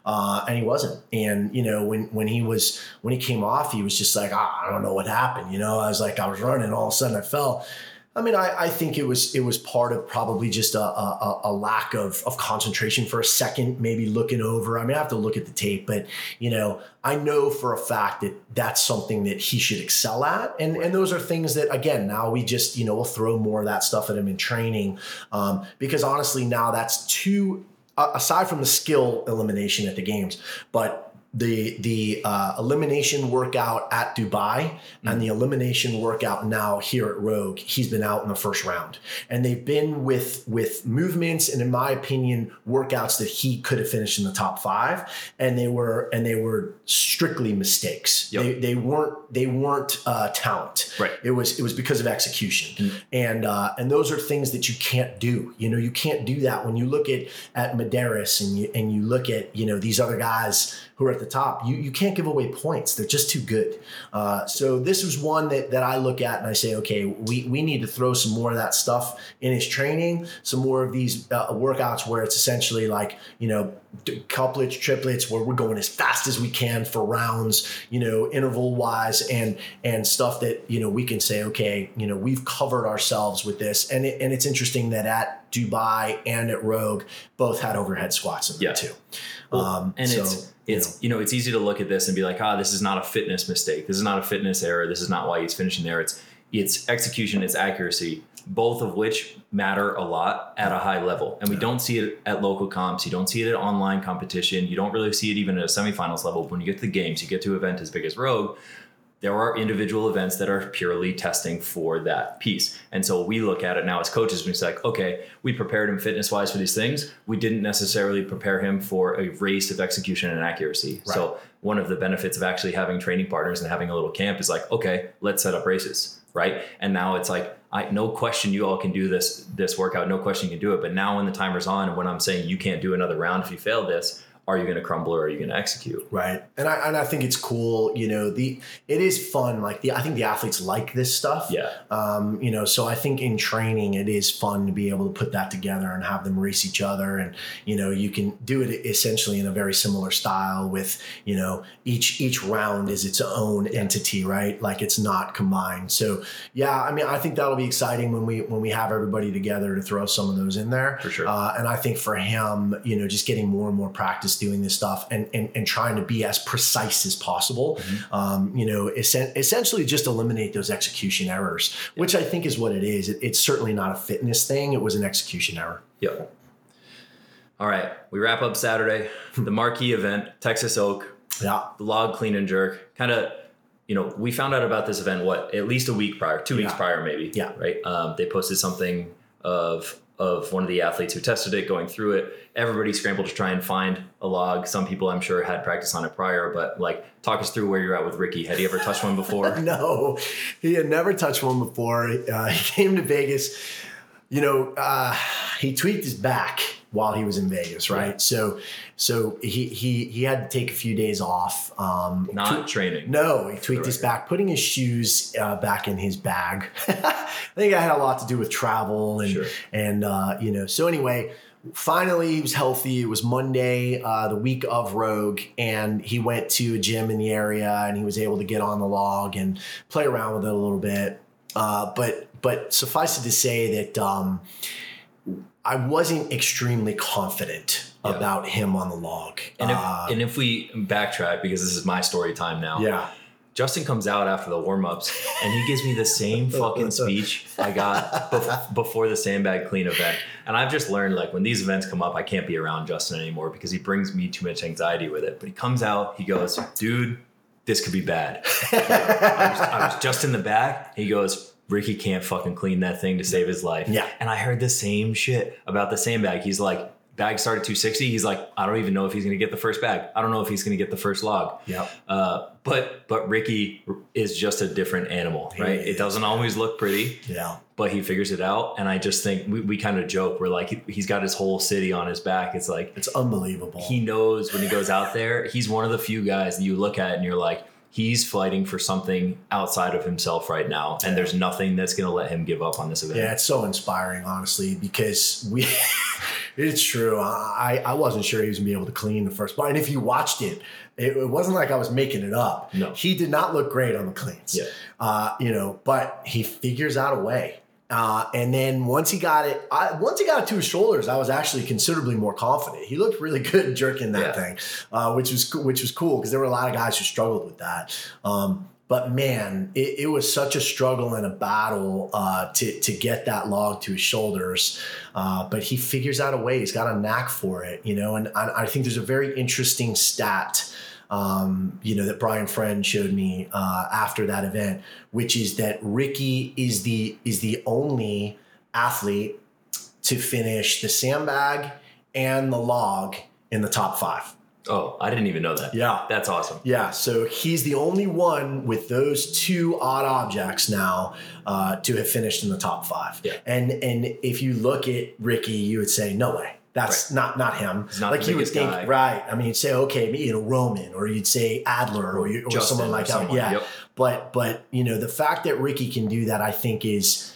Speaker 2: Uh, and he wasn't. And you know, when when he was when he came off, he was just like, ah, I don't know what happened. You know, I was like, I was running, all of a sudden I fell. I mean, I, I think it was it was part of probably just a, a, a lack of, of concentration for a second, maybe looking over. I mean, I have to look at the tape, but you know, I know for a fact that that's something that he should excel at, and and those are things that again now we just you know we'll throw more of that stuff at him in training, um, because honestly now that's two aside from the skill elimination at the games, but the the uh, elimination workout at Dubai and the elimination workout now here at Rogue, he's been out in the first round, and they've been with with movements and, in my opinion, workouts that he could have finished in the top five, and they were and they were strictly mistakes.
Speaker 1: Yep.
Speaker 2: They, they weren't they weren't uh, talent.
Speaker 1: Right.
Speaker 2: It was it was because of execution,
Speaker 1: Mm.
Speaker 2: and uh, and those are things that you can't do. You know, you can't do that when you look at at Medeiros and you and you look at you know these other guys who are at the top. You you can't give away points; they're just too good. Uh, so this was one that that I look at and I say, okay, we we need to throw some more of that stuff in his training, some more of these uh, workouts where it's essentially like you know couplets, triplets, where we're going as fast as we can for rounds, you know, interval wise, and and stuff that you know we can say, okay, you know, we've covered ourselves with this, and it, and it's interesting that at Dubai and at Rogue both had overhead squats in them
Speaker 1: Yeah.
Speaker 2: too.
Speaker 1: Well,
Speaker 2: Um,
Speaker 1: and
Speaker 2: so,
Speaker 1: it's
Speaker 2: you
Speaker 1: it's you know it's easy to look at this and be like ah this is not a fitness mistake this is not a fitness error this is not why he's finishing there it's it's execution, it's accuracy, both of which matter a lot at a high level. And we don't see it at local comps. You don't see it at online competition. You don't really see it even at a semifinals level. When you get to the games, you get to an event as big as Rogue, there are individual events that are purely testing for that piece. And so we look at it now as coaches and it's like, okay, we prepared him fitness wise for these things. We didn't necessarily prepare him for a race of execution and accuracy.
Speaker 2: Right.
Speaker 1: So one of the benefits of actually having training partners and having a little camp is like, okay, let's set up races. Right. And now it's like, I no question you all can do this this workout, no question you can do it. But now when the timer's on and when I'm saying you can't do another round if you fail this, are you going to crumble or are you going to execute?
Speaker 2: Right. And I, and I think it's cool, you know, the, it is fun. Like the, I think the athletes like this stuff.
Speaker 1: Yeah.
Speaker 2: Um, you know, so I think in training, it is fun to be able to put that together and have them race each other. And, you know, you can do it essentially in a very similar style with, you know, each, each round is its own entity, right? Like it's not combined. So yeah, I mean, I think that'll be exciting when we, when we have everybody together to throw some of those in there.
Speaker 1: For sure.
Speaker 2: Uh, and I think for him, you know, just getting more and more practice doing this stuff and, and, and trying to be as precise as possible, um, you know, essen- essentially just eliminate those execution errors, which I think is what it is. It, it's certainly not a fitness thing. It was an execution error.
Speaker 1: Yep. All right, we wrap up Saturday. The marquee event, Texas Oak,
Speaker 2: Yeah.
Speaker 1: the log clean and jerk. Kind of, you know, we found out about this event what at least a week prior, two weeks prior, maybe.
Speaker 2: Yeah.
Speaker 1: Right. Um, they posted something of of one of the athletes who tested it, going through it. Everybody scrambled to try and find a log. Some people, I'm sure, had practice on it prior, but like, talk us through where you're at with Ricky. Had he ever touched one before?
Speaker 2: no, he had never touched one before. Uh, he came to Vegas. You know, uh, he tweaked his back while he was in Vegas, right? So, so he he he had to take a few days off. Um,
Speaker 1: Not training.
Speaker 2: No, he tweaked his back, putting his shoes uh, back in his bag. I think that had a lot to do with travel and
Speaker 1: Sure.
Speaker 2: and uh, you know. So anyway, finally he was healthy. It was Monday, uh, the week of Rogue, and he went to a gym in the area and he was able to get on the log and play around with it a little bit. Uh, but but suffice it to say that um, I wasn't extremely confident
Speaker 1: Yeah.
Speaker 2: about him on the log.
Speaker 1: And if,
Speaker 2: Uh,
Speaker 1: and if we backtrack, because this is my story time now.
Speaker 2: yeah.
Speaker 1: Justin comes out after the warm ups and he gives me the same fucking speech I got bef- before the sandbag clean event. And I've just learned like when these events come up, I can't be around Justin anymore because he brings me too much anxiety with it. But he comes out, he goes, dude, this could be bad. I was, I was just in the back. He goes, Ricky can't fucking clean that thing to save his life.
Speaker 2: Yeah.
Speaker 1: And I heard the same shit about the sandbag. He's like, bag started 260. He's like, I don't even know if he's gonna get the first bag. I don't know if he's gonna get the first log.
Speaker 2: Yeah.
Speaker 1: Uh, but but Ricky is just a different animal,
Speaker 2: He
Speaker 1: right?
Speaker 2: is.
Speaker 1: It doesn't always look pretty,
Speaker 2: Yeah.
Speaker 1: but he figures it out. And I just think we, we kind of joke. We're like, he, he's got his whole city on his back. It's like
Speaker 2: It's unbelievable.
Speaker 1: he knows when he goes out there. He's one of the few guys that you look at and you're like, he's fighting for something outside of himself right now, and there's nothing that's going to let him give up on this event.
Speaker 2: yeah, it's so inspiring, honestly, because we. it's true. I I wasn't sure he was gonna be able to clean the first bar, and if you watched it, it, it wasn't like I was making it up.
Speaker 1: No.
Speaker 2: he did not look great on the cleans.
Speaker 1: Yeah.
Speaker 2: Uh, you know, but he figures out a way. Uh, and then once he got it, I, once he got it to his shoulders, I was actually considerably more confident. He looked really good jerking that
Speaker 1: Yeah.
Speaker 2: thing, uh, which was which was cool because there were a lot of guys who struggled with that. Um, but man, it, it was such a struggle and a battle uh, to to get that log to his shoulders. Uh, but he figures out a way. He's got a knack for it, you know. And I, I think there's a very interesting stat um, you know, that Brian Friend showed me uh, after that event, which is that Ricky is the is the only athlete to finish the sandbag and the log in the top five.
Speaker 1: Oh, I didn't even know that.
Speaker 2: Yeah.
Speaker 1: That's awesome.
Speaker 2: Yeah, so he's the only one with those two odd objects now uh, to have finished in the top five.
Speaker 1: Yeah.
Speaker 2: And and if you look at Ricky, you would say, no way. That's not not him.
Speaker 1: Not
Speaker 2: like you would think,
Speaker 1: guy.
Speaker 2: right? I mean, you'd say, okay, you know, Roman, or you'd say Adler, or, you, or
Speaker 1: Justin
Speaker 2: someone
Speaker 1: or
Speaker 2: like
Speaker 1: someone,
Speaker 2: that. Yeah,
Speaker 1: yep.
Speaker 2: but but you know, the fact that Ricky can do that, I think is,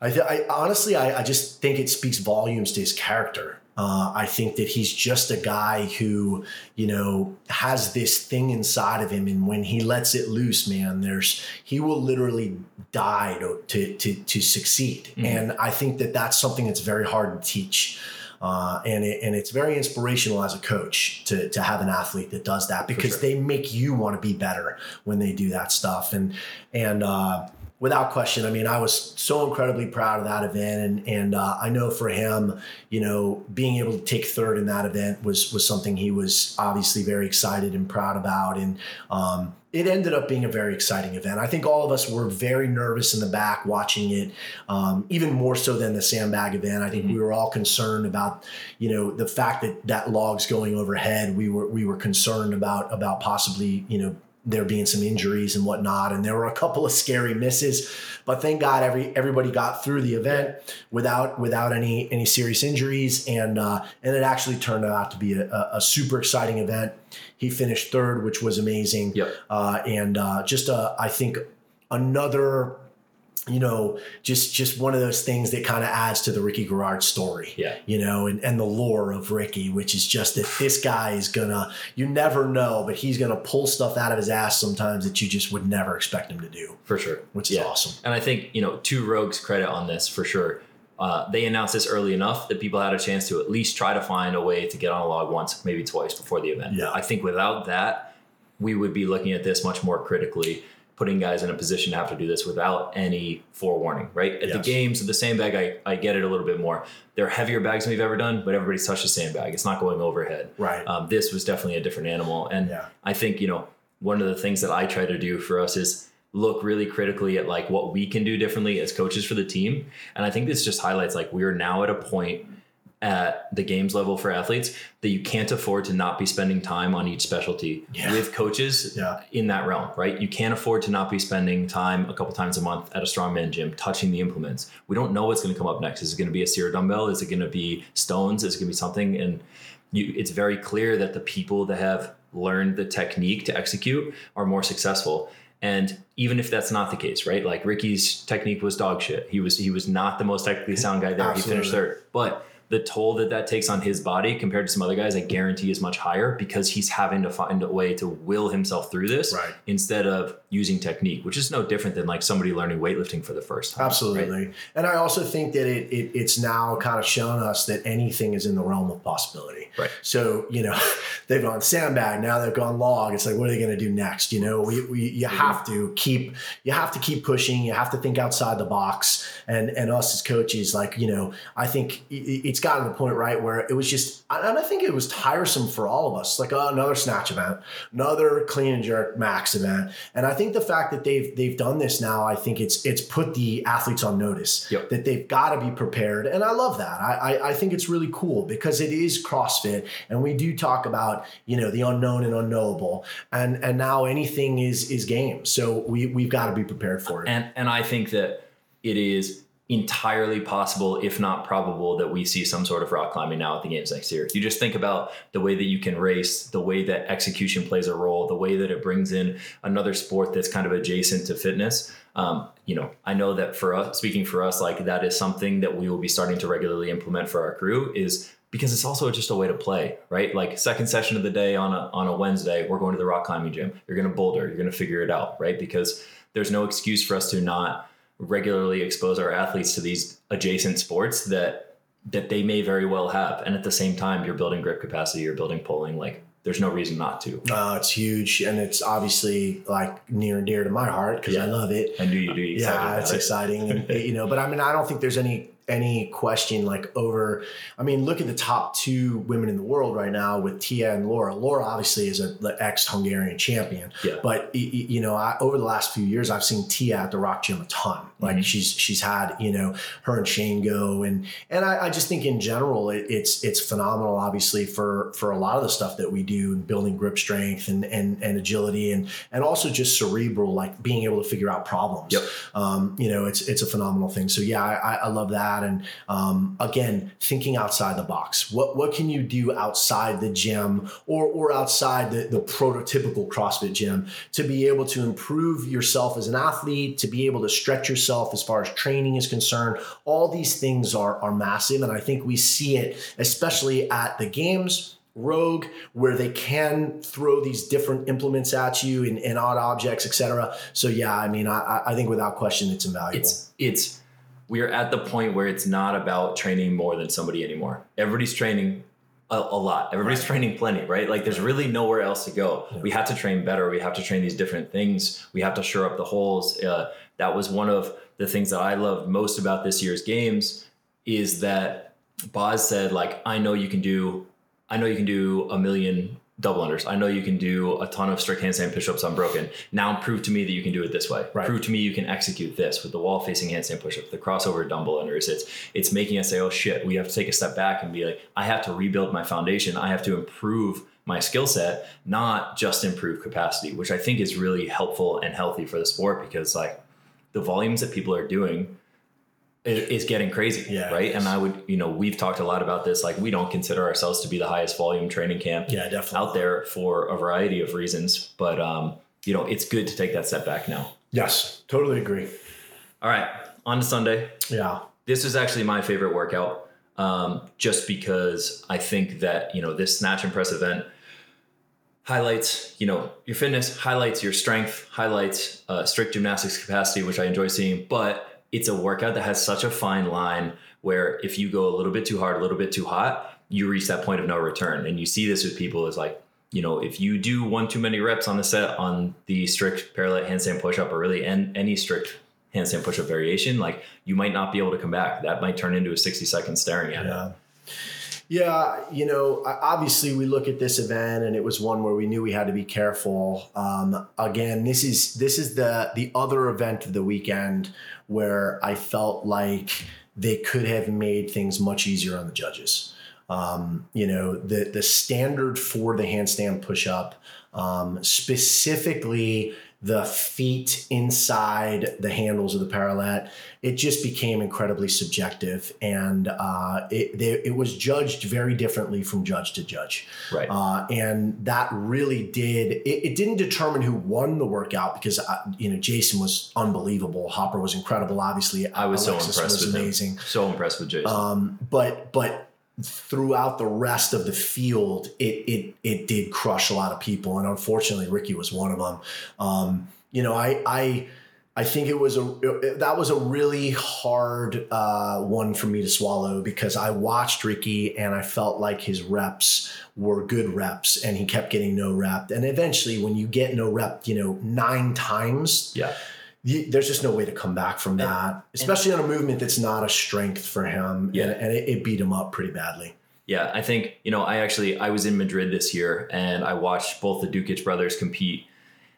Speaker 2: I, th- I honestly, I, I just think it speaks volumes to his character. Uh, I think that he's just a guy who, you know, has this thing inside of him, and when he lets it loose, man, there's he will literally die to to to, to succeed.
Speaker 1: Mhm.
Speaker 2: And I think that that's something that's very hard to teach. Uh, and it, and it's very inspirational as a coach to, to have an athlete that does that because
Speaker 1: sure.
Speaker 2: they make you want to be better when they do that stuff and and uh, without question. I mean, I was so incredibly proud of that event, and and uh, I know for him, you know, being able to take third in that event was was something he was obviously very excited and proud about, and um, it ended up being a very exciting event. I think all of us were very nervous in the back watching it, um, even more so than the sandbag event. I think mm-hmm. we were all concerned about, you know, the fact that that log's going overhead. We were we were concerned about about possibly, you know, there being some injuries and whatnot, and there were a couple of scary misses. But thank God, every everybody got through the event without without any any serious injuries, and uh, and it actually turned out to be a, a super exciting event. He finished third, which was amazing.
Speaker 1: Yep.
Speaker 2: Uh, and uh, just a, I think another you know, just just one of those things that kind of adds to the Ricky Garard story.
Speaker 1: Yeah.
Speaker 2: You know, and, and the lore of Ricky, which is just that this guy is gonna you never know, but he's gonna pull stuff out of his ass sometimes that you just would never expect him to do.
Speaker 1: For sure.
Speaker 2: Which is yeah. awesome.
Speaker 1: And I think, you know, two rogues credit on this for sure. Uh, they announced this early enough that people had a chance to at least try to find a way to get on a log once, maybe twice before the event.
Speaker 2: Yeah.
Speaker 1: I think without that, we would be looking at this much more critically putting guys in a position to have to do this without any forewarning, right? At yes. the games, of the sandbag, I, I get it a little bit more. They're heavier bags than we've ever done, but everybody's touched a sandbag. It's not going overhead.
Speaker 2: Right.
Speaker 1: Um, this was definitely a different animal. And
Speaker 2: yeah.
Speaker 1: I think, you know, one of the things that I try to do for us is look really critically at like what we can do differently as coaches for the team. And I think this just highlights like we're now at a point at the games level for athletes that you can't afford to not be spending time on each specialty
Speaker 2: yeah.
Speaker 1: with coaches
Speaker 2: yeah.
Speaker 1: in that realm, right? You can't afford to not be spending time a couple times a month at a strongman gym touching the implements. We don't know what's going to come up next. Is it going to be a SERA dumbbell? Is it going to be stones? Is it going to be something? And you, it's very clear that the people that have learned the technique to execute are more successful. And even if that's not the case, right? Like Ricky's technique was dog shit. He was he was not the most technically sound guy there.
Speaker 2: Absolutely.
Speaker 1: He finished third, but the toll that that takes on his body compared to some other guys, I guarantee is much higher because he's having to find a way to will himself through this
Speaker 2: right.
Speaker 1: instead of using technique, which is no different than like somebody learning weightlifting for the first time.
Speaker 2: Absolutely. Right? And I also think that it, it, it's now kind of shown us that anything is in the realm of possibility.
Speaker 1: Right.
Speaker 2: So, you know, they've gone sandbag, now they've gone log. It's like, what are they going to do next? You know, we, we you mm-hmm. have to keep, you have to keep pushing. You have to think outside the box. And, and us as coaches, like, you know, I think it's it's gotten to the point, right, where it was just, and I think it was tiresome for all of us. Like oh, another snatch event, another clean and jerk max event, and I think the fact that they've they've done this now, I think it's it's put the athletes on notice
Speaker 1: yep.
Speaker 2: that they've got to be prepared, and I love that. I, I I think it's really cool because it is CrossFit, and we do talk about you know the unknown and unknowable, and and now anything is is game. So we we've got to be prepared for it.
Speaker 1: And and I think that it is entirely possible, if not probable, that we see some sort of rock climbing now at the games next year. You just think about the way that you can race, the way that execution plays a role, the way that it brings in another sport that's kind of adjacent to fitness. Um, you know, I know that for us, speaking for us, like that is something that we will be starting to regularly implement for our crew is because it's also just a way to play, right? Like second session of the day on a on a Wednesday, we're going to the rock climbing gym. You're going to boulder. You're going to figure it out, right? Because there's no excuse for us to not regularly expose our athletes to these adjacent sports that that they may very well have. And at the same time you're building grip capacity you're building pulling like there's no reason not to.
Speaker 2: No it's huge. And it's obviously like near and dear to my heart because yeah. i love it.
Speaker 1: And do you do
Speaker 2: yeah it's exciting and, you know but i mean i don't think there's any any question like over i mean look at the top two women in the world right now with tia and laura laura obviously is an ex-hungarian champion
Speaker 1: yeah.
Speaker 2: but you know I, over the last few years i've seen tia at the rock gym a ton like mm-hmm. she's she's had you know her and shane go and and i, I just think in general it, it's it's phenomenal obviously for for a lot of the stuff that we do in building grip strength and and, and agility and and also just cerebral like being able to figure out problems
Speaker 1: yep.
Speaker 2: um, you know it's it's a phenomenal thing so yeah i, I love that that. And um, again, thinking outside the box. What what can you do outside the gym or or outside the, the prototypical CrossFit gym to be able to improve yourself as an athlete, to be able to stretch yourself as far as training is concerned? All these things are are massive, and I think we see it especially at the games rogue where they can throw these different implements at you and, and odd objects etc so yeah i mean I, I think without question it's invaluable
Speaker 1: it's it's we are at the point where it's not about training more than somebody anymore. Everybody's training a, a lot. Everybody's right. training plenty, right? Like there's really nowhere else to go. Yeah. We have to train better. We have to train these different things. We have to shore up the holes. Uh, that was one of the things that I loved most about this year's games is that Boz said, like, I know you can do, I know you can do a million double unders. I know you can do a ton of strict handstand push-ups unbroken. Now prove to me that you can do it this way.
Speaker 2: Right.
Speaker 1: Prove to me you can execute this with the wall facing handstand push-up, the crossover double unders. It's it's making us say, oh shit, we have to take a step back and be like, I have to rebuild my foundation. I have to improve my skill set, not just improve capacity, which I think is really helpful and healthy for the sport because like the volumes that people are doing is getting crazy,
Speaker 2: Yeah,
Speaker 1: right? And. I would, you know, we've talked a lot about this. Like, we don't consider ourselves to be the highest volume training camp
Speaker 2: Yeah, definitely.
Speaker 1: out there for a variety of reasons. But um, you know, it's good to take that step back now.
Speaker 2: Yes, totally agree.
Speaker 1: All right, on to Sunday.
Speaker 2: Yeah.
Speaker 1: This is actually my favorite workout, um, just because I think that you know this snatch and press event highlights you know your fitness, highlights your strength, highlights uh, strict gymnastics capacity, which I enjoy seeing. But it's a workout that has such a fine line where if you go a little bit too hard, a little bit too hot, you reach that point of no return. And you see this with people is like you know, if you do one too many reps on the set on the strict parallel handstand push-up or really any strict handstand push-up variation, like you might not be able to come back. That might turn into a 60 second staring at it.
Speaker 2: Yeah. You know, obviously we look at this event and it was one where we knew we had to be careful. Um, again, this is this is the the other event of the weekend where I felt like they could have made things much easier on the judges. Um, you know, the the standard for the handstand push up, um, specifically the feet inside the handles of the parallel, it just became incredibly subjective, and uh, it they, it was judged very differently from judge to judge.
Speaker 1: Right.
Speaker 2: Uh, and that really did it, it didn't determine who won the workout because uh, you know Jason was unbelievable Hoppe was incredible obviously
Speaker 1: I was
Speaker 2: Alexis
Speaker 1: so impressed
Speaker 2: was
Speaker 1: with him.
Speaker 2: amazing
Speaker 1: So impressed with Jason.
Speaker 2: um, but but throughout the rest of the field, it it it did crush a lot of people, and unfortunately, Ricky was one of them. Um, you know, I I I think it was a that was a really hard uh, one for me to swallow because I watched Ricky and I felt like his reps were good reps, and he kept getting no rep, and eventually, when you get no rep, you know, nine times
Speaker 1: yeah.
Speaker 2: You, there's just no way to come back from that, especially on a movement that's not a strength for him.
Speaker 1: Yeah.
Speaker 2: And, and it, it beat him up pretty badly.
Speaker 1: Yeah, I think you know. I actually I was in Madrid this year, and I watched both the Dukic brothers compete.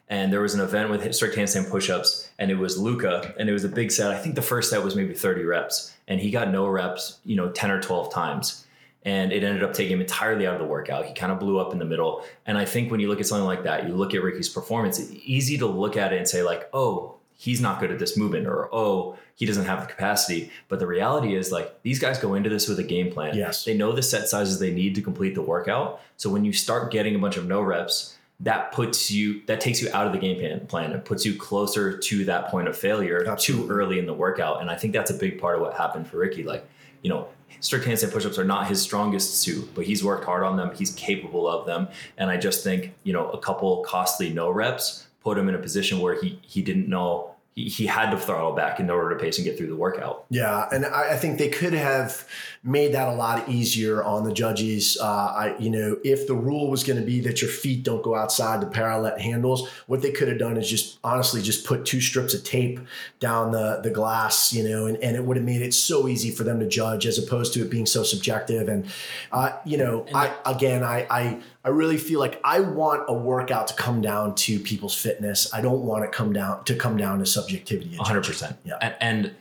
Speaker 1: And there was an event with strict handstand push-ups, and it was Luka, and it was a big set. I think the first set was maybe 30 reps, and he got no reps, you know, 10 or 12 times, and it ended up taking him entirely out of the workout. He kind of blew up in the middle. And I think when you look at something like that, you look at Ricky's performance. It's easy to look at it and say like, oh, he's not good at this movement, or oh, he doesn't have the capacity. But the reality is like these guys go into this with a game plan.
Speaker 2: Yes.
Speaker 1: They know the set sizes they need to complete the workout. So when you start getting a bunch of no reps, that puts you that takes you out of the game plan plan and puts you closer to that point of failure
Speaker 2: Absolutely.
Speaker 1: too early in the workout. And I think that's a big part of what happened for Ricky. Like, you know, strict handstand push-ups are not his strongest suit, but he's worked hard on them. He's capable of them. And I just think, you know, a couple costly no reps put him in a position where he he didn't know he, he had to throttle back in order to pace and get through the workout.
Speaker 2: Yeah, and I, I think they could have made that a lot easier on the judges. Uh, I, you know, if the rule was going to be that your feet don't go outside the parallel handles, what they could have done is just honestly just put two strips of tape down the the glass, you know, and, and it would have made it so easy for them to judge as opposed to it being so subjective. And uh, you know, I again, I I I really feel like I want a workout to come down to people's fitness. I don't want it come down to come down to subjectivity.
Speaker 1: Hundred percent.
Speaker 2: Yeah.
Speaker 1: And, and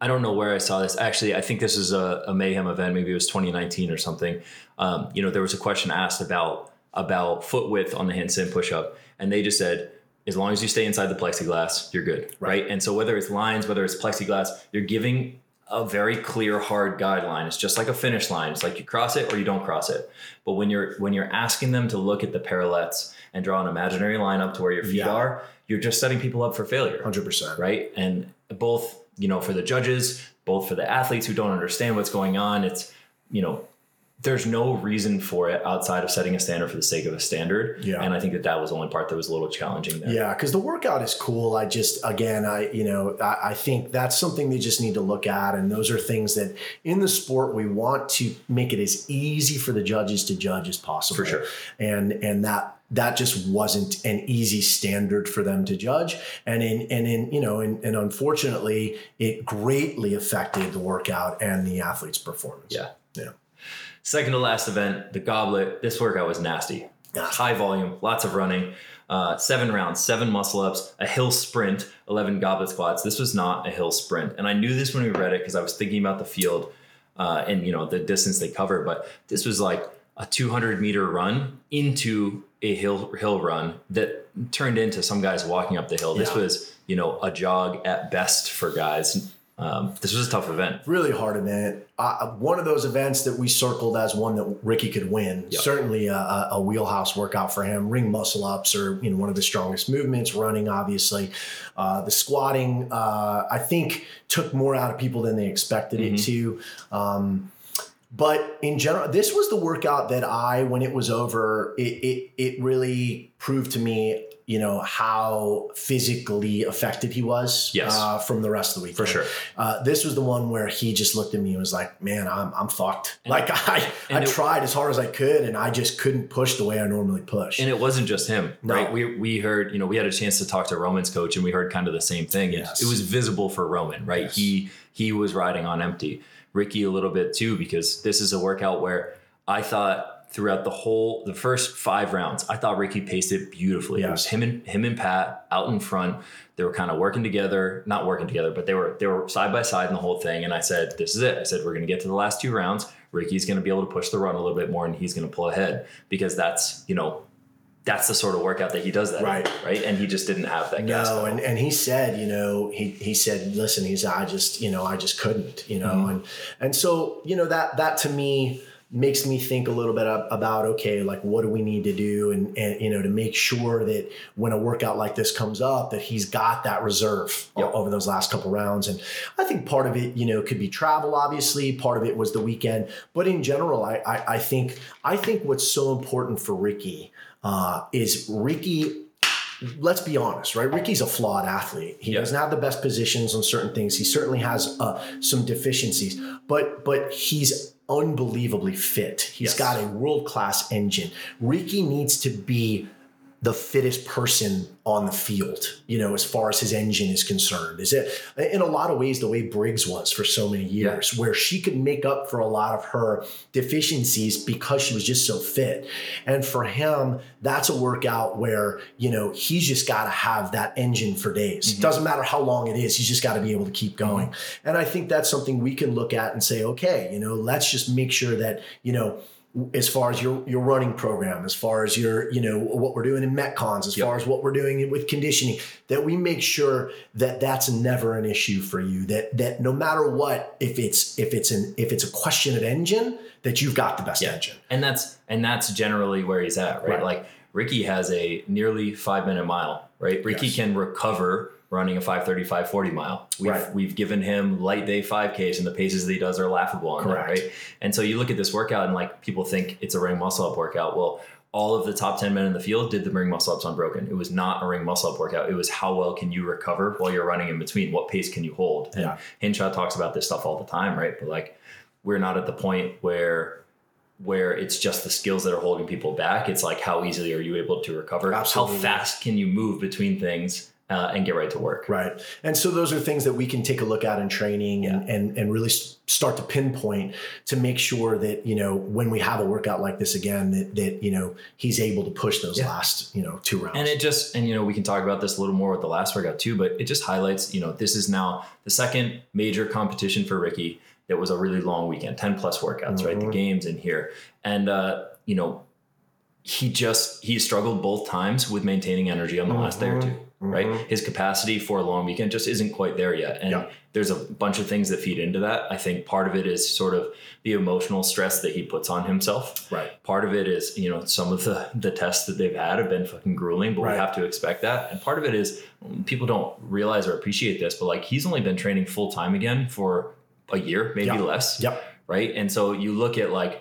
Speaker 1: I don't know where I saw this. Actually, I think this is a, a mayhem event. Maybe it was 2019 or something. Um, you know, there was a question asked about about foot width on the handstand push-up, and they just said, as long as you stay inside the plexiglass, you're good, right? And so whether it's lines, whether it's plexiglass, you're giving a very clear, hard guideline. It's just like a finish line. It's like you cross it or you don't cross it. But when you're when you're asking them to look at the parallettes and draw an imaginary line up to where your feet
Speaker 2: Yeah.
Speaker 1: are, you're just setting people up for failure
Speaker 2: Hundred percent.
Speaker 1: right? And both, you know, for the judges, both for the athletes who don't understand what's going on, it's, you know, there's no reason for it outside of setting a standard for the sake of a standard.
Speaker 2: Yeah.
Speaker 1: And I think that that was the only part that was a little challenging there.
Speaker 2: Yeah, because the workout is cool. I just, again, I, you know, I, I think that's something they just need to look at. And those are things that in the sport, we want to make it as easy for the judges to judge as possible.
Speaker 1: For sure.
Speaker 2: And, and that, that just wasn't an easy standard for them to judge. And in and in, you know, and, and unfortunately, it greatly affected the workout and the athlete's performance.
Speaker 1: Yeah.
Speaker 2: Yeah.
Speaker 1: Second to last event, the goblet. This workout was nasty. High volume, lots of running. Uh, seven rounds, seven muscle ups, a hill sprint, 11 goblet squats. This was not a hill sprint. And I knew this when we read it because I was thinking about the field uh, and, you know, the distance they cover. But this was like a 200 meter run into a hill hill run that turned into some guys walking up the hill. This was, you know, a jog at best for guys. Um, this was a tough event.
Speaker 2: Really hard event. Uh, one of those events that we circled as one that Ricky could win.
Speaker 1: Yep.
Speaker 2: Certainly a, a wheelhouse workout for him. Ring muscle ups are you know one of the strongest movements. Running, obviously, uh, the squatting. Uh, I think took more out of people than they expected it to. Um, but in general, this was the workout that I, when it was over, it it, it really proved to me. You know how physically affected he was
Speaker 1: Yes.
Speaker 2: uh, from the rest of the week.
Speaker 1: For sure.
Speaker 2: Uh, this was the one where he just looked at me and was like, "Man, I'm I'm fucked."
Speaker 1: And-
Speaker 2: like I I
Speaker 1: it-
Speaker 2: tried as hard as I could, and I just couldn't push the way I normally push.
Speaker 1: And it wasn't just him,
Speaker 2: No.
Speaker 1: right? We we heard, you know, we had a chance to talk to Roman's coach, and we heard kind of the same thing. It-
Speaker 2: Yes.
Speaker 1: It was visible for Roman, right?
Speaker 2: Yes.
Speaker 1: He he was riding on empty. Ricky a little bit too, because this is a workout where I thought throughout the whole the first five rounds, I thought Ricky paced it beautifully. It was him and him and Pat out in front. They were kind of working together, not working together, but they were they were side by side in the whole thing. And I said, "This is it." I said, "We're going to get to the last two rounds. Ricky's going to be able to push the run a little bit more, and he's going to pull ahead because that's you know that's the sort of workout that he does that in,
Speaker 2: Right.
Speaker 1: right and he just didn't have that gas
Speaker 2: no, and, and he said, you know, he he said, listen, he's I just, you know, I just couldn't, you know,
Speaker 1: Mm-hmm.
Speaker 2: and and so you know that that to me makes me think a little bit about okay, like what do we need to do, and and you know to make sure that when a workout like this comes up, that he's got that reserve
Speaker 1: Yep.
Speaker 2: over those last couple rounds, and I think part of it, you know, could be travel, obviously, part of it was the weekend, but in general, I I, I think I think what's so important for Ricky uh, is Ricky let's be honest, right? Ricky's a flawed athlete. He
Speaker 1: Yeah.
Speaker 2: doesn't have the best positions on certain things. He certainly has uh, some deficiencies, but but he's unbelievably fit. He's
Speaker 1: Yes.
Speaker 2: got a world class engine. Ricky needs to be the fittest person on the field, you know, as far as his engine is concerned. Is it in a lot of ways the way Briggs was for so many years, where she could make up for a lot of her deficiencies because she was just so fit. And for him, that's a workout where, you know, he's just got to have that engine for days.
Speaker 1: Mm-hmm.
Speaker 2: Doesn't matter how long it is, he's just got to be able to keep going. And I think that's something we can look at and say, okay, you know, let's just make sure that, you know, as far as your your running program, as far as your you know what we're doing in metcons, as
Speaker 1: Yep.
Speaker 2: far as what we're doing with conditioning, that we make sure that that's never an issue for you. That that no matter what, if it's if it's an if it's a question of engine, that you've got the best
Speaker 1: Yeah.
Speaker 2: engine.
Speaker 1: and that's and that's generally where he's at right,
Speaker 2: Right.
Speaker 1: like ricky has a nearly five minute mile right ricky
Speaker 2: Yes.
Speaker 1: can recover running a 530 540 mile we've,
Speaker 2: Right.
Speaker 1: we've given him light day 5ks and the paces that he does are laughable on that
Speaker 2: Correct.
Speaker 1: right and so you look at this workout and like people think it's a ring muscle up workout well all of the top 10 men in the field did the ring muscle ups unbroken. It was not a ring muscle up workout. It was how well can you recover while you're running in between? What pace can you hold? And
Speaker 2: Yeah.
Speaker 1: Hinshaw talks about this stuff all the time, right? But like we're not at the point where where it's just the skills that are holding people back. It's like how easily are you able to recover?
Speaker 2: Absolutely.
Speaker 1: How fast can you move between things uh, and get right to work?
Speaker 2: Right. And so those are things that we can take a look at in training and, and, and really start to pinpoint to make sure that, you know, when we have a workout like this again, that, that you know, he's able to push those
Speaker 1: Yeah.
Speaker 2: last, you know, two rounds.
Speaker 1: And it just, and you know, we can talk about this a little more with the last workout too, but it just highlights, you know, this is now the second major competition for Ricky that was a really long weekend, 10 plus workouts, right? The
Speaker 2: Mhm.
Speaker 1: games in here. And, uh, you know, he just, he struggled both times with maintaining energy on the last day or two, right?
Speaker 2: Mhm.
Speaker 1: His capacity for a long weekend just isn't quite there yet. And
Speaker 2: Yeah.
Speaker 1: there's a bunch of things that feed into that. I think part of it is sort of the emotional stress that he puts on himself
Speaker 2: right.
Speaker 1: part of it is you know some of the the tests that they've had have been fucking grueling but
Speaker 2: Right.
Speaker 1: we have to expect that and part of it is um, people don't realize or appreciate this but like he's only been training full time again for a year maybe
Speaker 2: Yeah.
Speaker 1: less
Speaker 2: Yep.
Speaker 1: right and so you look at like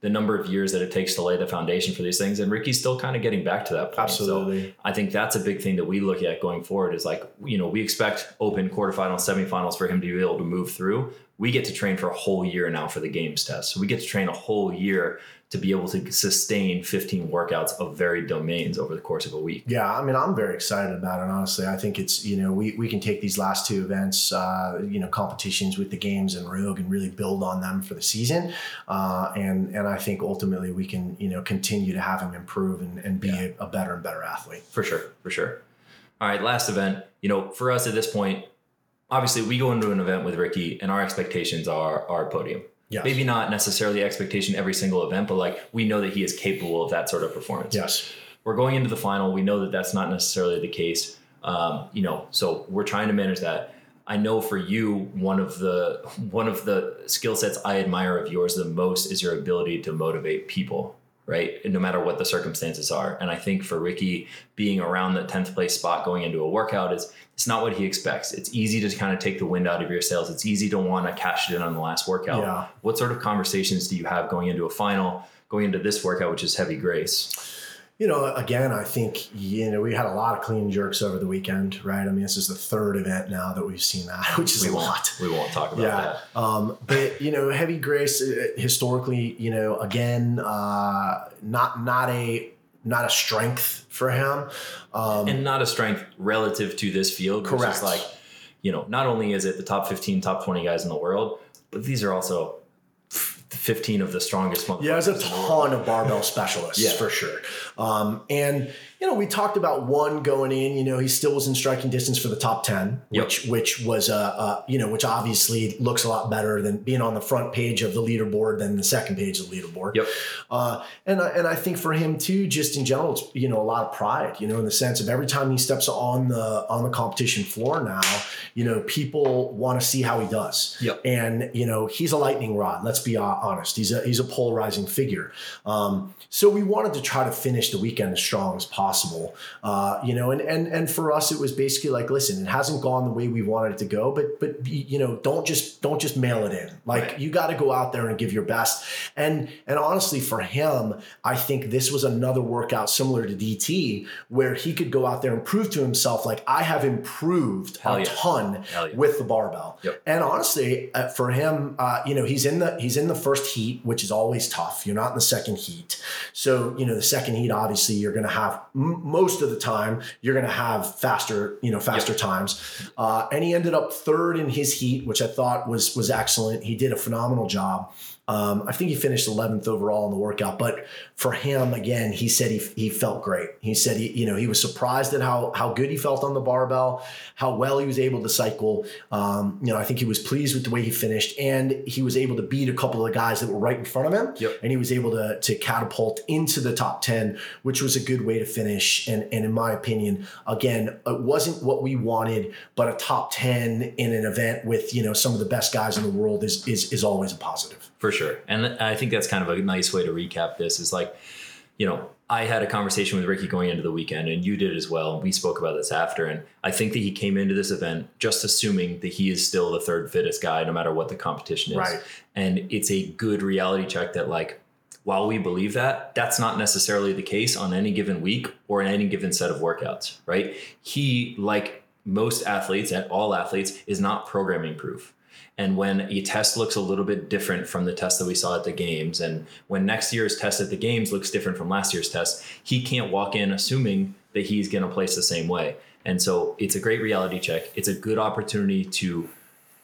Speaker 1: the number of years that it takes to lay the foundation for these things. And Ricky's still kind of getting back to that point.
Speaker 2: Absolutely.
Speaker 1: So I think that's a big thing that we look at going forward is like, you know, we expect open quarterfinals, semifinals for him to be able to move through. We get to train for a whole year now for the games test. So we get to train a whole year to be able to sustain 15 workouts of varied domains over the course of a week.
Speaker 2: Yeah, I mean, I'm very excited about it. Honestly, I think it's you know we, we can take these last two events, uh, you know, competitions with the games and Rogue, and really build on them for the season. Uh, and and I think ultimately we can you know continue to have him improve and, and be yeah. a, a better and better athlete.
Speaker 1: For sure, for sure. All right, last event. You know, for us at this point, obviously we go into an event with Ricky, and our expectations are our podium. Yes. Maybe not necessarily expectation every single event, but like we know that he is capable of that sort of performance.
Speaker 2: Yes.
Speaker 1: We're going into the final. We know that that's not necessarily the case. Um, you know, so we're trying to manage that. I know for you, one of the one of the skill sets I admire of yours the most is your ability to motivate people right? No matter what the circumstances are. And I think for Ricky, being around the 10th place spot going into a workout is it's not what he expects. It's easy to kind of take the wind out of your sails. It's easy to want to cash it in on the last workout.
Speaker 2: Yeah.
Speaker 1: What sort of conversations do you have going into a final, going into this workout, which is heavy grace?
Speaker 2: You know, again, I think you know we had a lot of clean jerks over the weekend, right? I mean, this is the third event now that we've seen that, which is
Speaker 1: we
Speaker 2: a lot.
Speaker 1: We won't talk about yeah.
Speaker 2: that. Um, but you know, heavy grace uh, historically, you know, again, uh, not not a not a strength for him,
Speaker 1: um, and not a strength relative to this field.
Speaker 2: Correct.
Speaker 1: like, you know, not only is it the top fifteen, top twenty guys in the world, but these are also 15 of the strongest
Speaker 2: ones. Yeah, there's a ton of barbell specialists yeah. for sure. Um, and you know, we talked about one going in. You know, he still was in striking distance for the top ten, which which was a uh, uh, you know, which obviously looks a lot better than being on the front page of the leaderboard than the second page of the leaderboard.
Speaker 1: Yep.
Speaker 2: Uh, and and I think for him too, just in general, it's you know a lot of pride. You know, in the sense of every time he steps on the on the competition floor now, you know, people want to see how he does.
Speaker 1: Yep.
Speaker 2: And you know, he's a lightning rod. Let's be honest. He's a he's a polarizing figure. Um, so we wanted to try to finish the weekend as strong as possible possible. Uh, you know, and and and for us, it was basically like, listen, it hasn't gone the way we wanted it to go, but but you know, don't just don't just mail it in. Like right. you got to go out there and give your best. And and honestly, for him, I think this was another workout similar to DT where he could go out there and prove to himself, like I have improved Hell a yeah. ton yeah. with the barbell.
Speaker 1: Yep.
Speaker 2: And honestly, uh, for him, uh, you know, he's in the he's in the first heat, which is always tough. You're not in the second heat, so you know the second heat, obviously, you're going to have most of the time you're going to have faster, you know, faster yep. times. Uh, and he ended up third in his heat, which I thought was was excellent. He did a phenomenal job. Um, I think he finished 11th overall in the workout, but for him, again, he said he, he felt great. He said he, you know, he was surprised at how, how good he felt on the barbell, how well he was able to cycle. Um, you know, I think he was pleased with the way he finished and he was able to beat a couple of the guys that were right in front of him.
Speaker 1: Yep.
Speaker 2: And he was able to, to catapult into the top 10, which was a good way to finish. And, and in my opinion, again, it wasn't what we wanted, but a top 10 in an event with, you know, some of the best guys in the world is, is, is always a positive.
Speaker 1: For sure. And I think that's kind of a nice way to recap this is like, you know, I had a conversation with Ricky going into the weekend, and you did as well. We spoke about this after, and I think that he came into this event just assuming that he is still the third fittest guy, no matter what the competition is.
Speaker 2: Right.
Speaker 1: And it's a good reality check that, like, while we believe that, that's not necessarily the case on any given week or in any given set of workouts, right? He, like most athletes and all athletes, is not programming proof. And when a test looks a little bit different from the test that we saw at the games, and when next year's test at the games looks different from last year's test, he can't walk in assuming that he's going to place the same way. And so it's a great reality check. It's a good opportunity to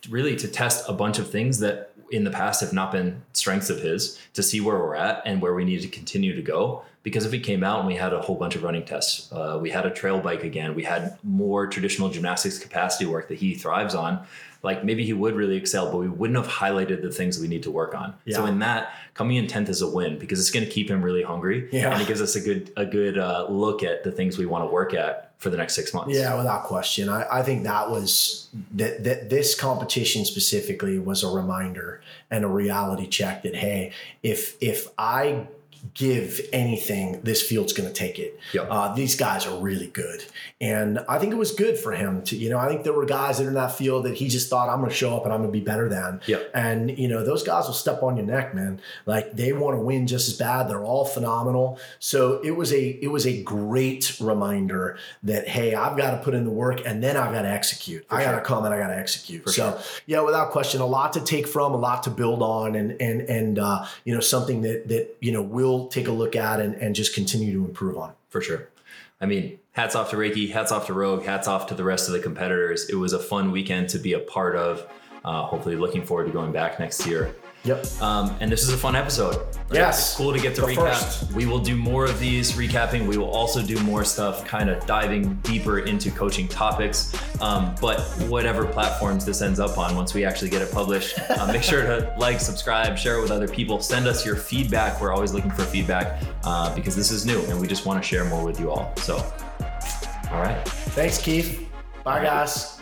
Speaker 1: really to test a bunch of things that in the past have not been strengths of his to see where we're at and where we need to continue to go. Because if we came out and we had a whole bunch of running tests, uh, we had a trail bike again, we had more traditional gymnastics capacity work that he thrives on, like maybe he would really excel, but we wouldn't have highlighted the things we need to work on. Yeah. So in that, coming in tenth is a win because it's going to keep him really hungry,
Speaker 2: yeah.
Speaker 1: and it gives us a good a good uh, look at the things we want to work at for the next six months.
Speaker 2: Yeah, without question. I, I think that was that that this competition specifically was a reminder and a reality check that hey, if if I give anything, this field's going to take it.
Speaker 1: Yep.
Speaker 2: Uh, these guys are really good. And I think it was good for him to, you know, I think there were guys that are in that field that he just thought, I'm going to show up and I'm going to be better than.
Speaker 1: Yep.
Speaker 2: And, you know, those guys will step on your neck, man. Like they want to win just as bad. They're all phenomenal. So it was a, it was a great reminder that, hey, I've got to put in the work and then I've got to execute. I got to
Speaker 1: sure.
Speaker 2: come and I got to execute.
Speaker 1: For
Speaker 2: so,
Speaker 1: sure.
Speaker 2: yeah, without question, a lot to take from, a lot to build on, and and and uh, you know something that that you know we'll take a look at and, and just continue to improve on.
Speaker 1: for sure. I mean, hats off to Ricky, hats off to Rogue, hats off to the rest of the competitors. It was a fun weekend to be a part of. Uh, hopefully, looking forward to going back next year.
Speaker 2: Yep.
Speaker 1: Um, and this is a fun episode. right?
Speaker 2: Yes.
Speaker 1: It's cool to get to
Speaker 2: The
Speaker 1: recap.
Speaker 2: first.
Speaker 1: We will do more of these recapping. We will also do more stuff, kind of diving deeper into coaching topics. Um, but whatever platforms this ends up on, once we actually get it published, uh, make sure to like, subscribe, share it with other people. Send us your feedback. We're always looking for feedback uh, because this is new and we just want to share more with you all. So, all right.
Speaker 2: Thanks, Keith. Bye, guys.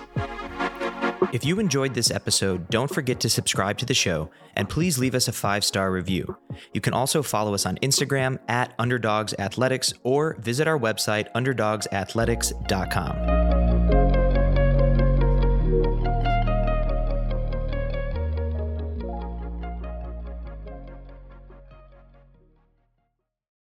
Speaker 3: If you enjoyed this episode, don't forget to subscribe to the show and please leave us a five star review. You can also follow us on Instagram at Underdogs Athletics or visit our website, underdogsathletics.com.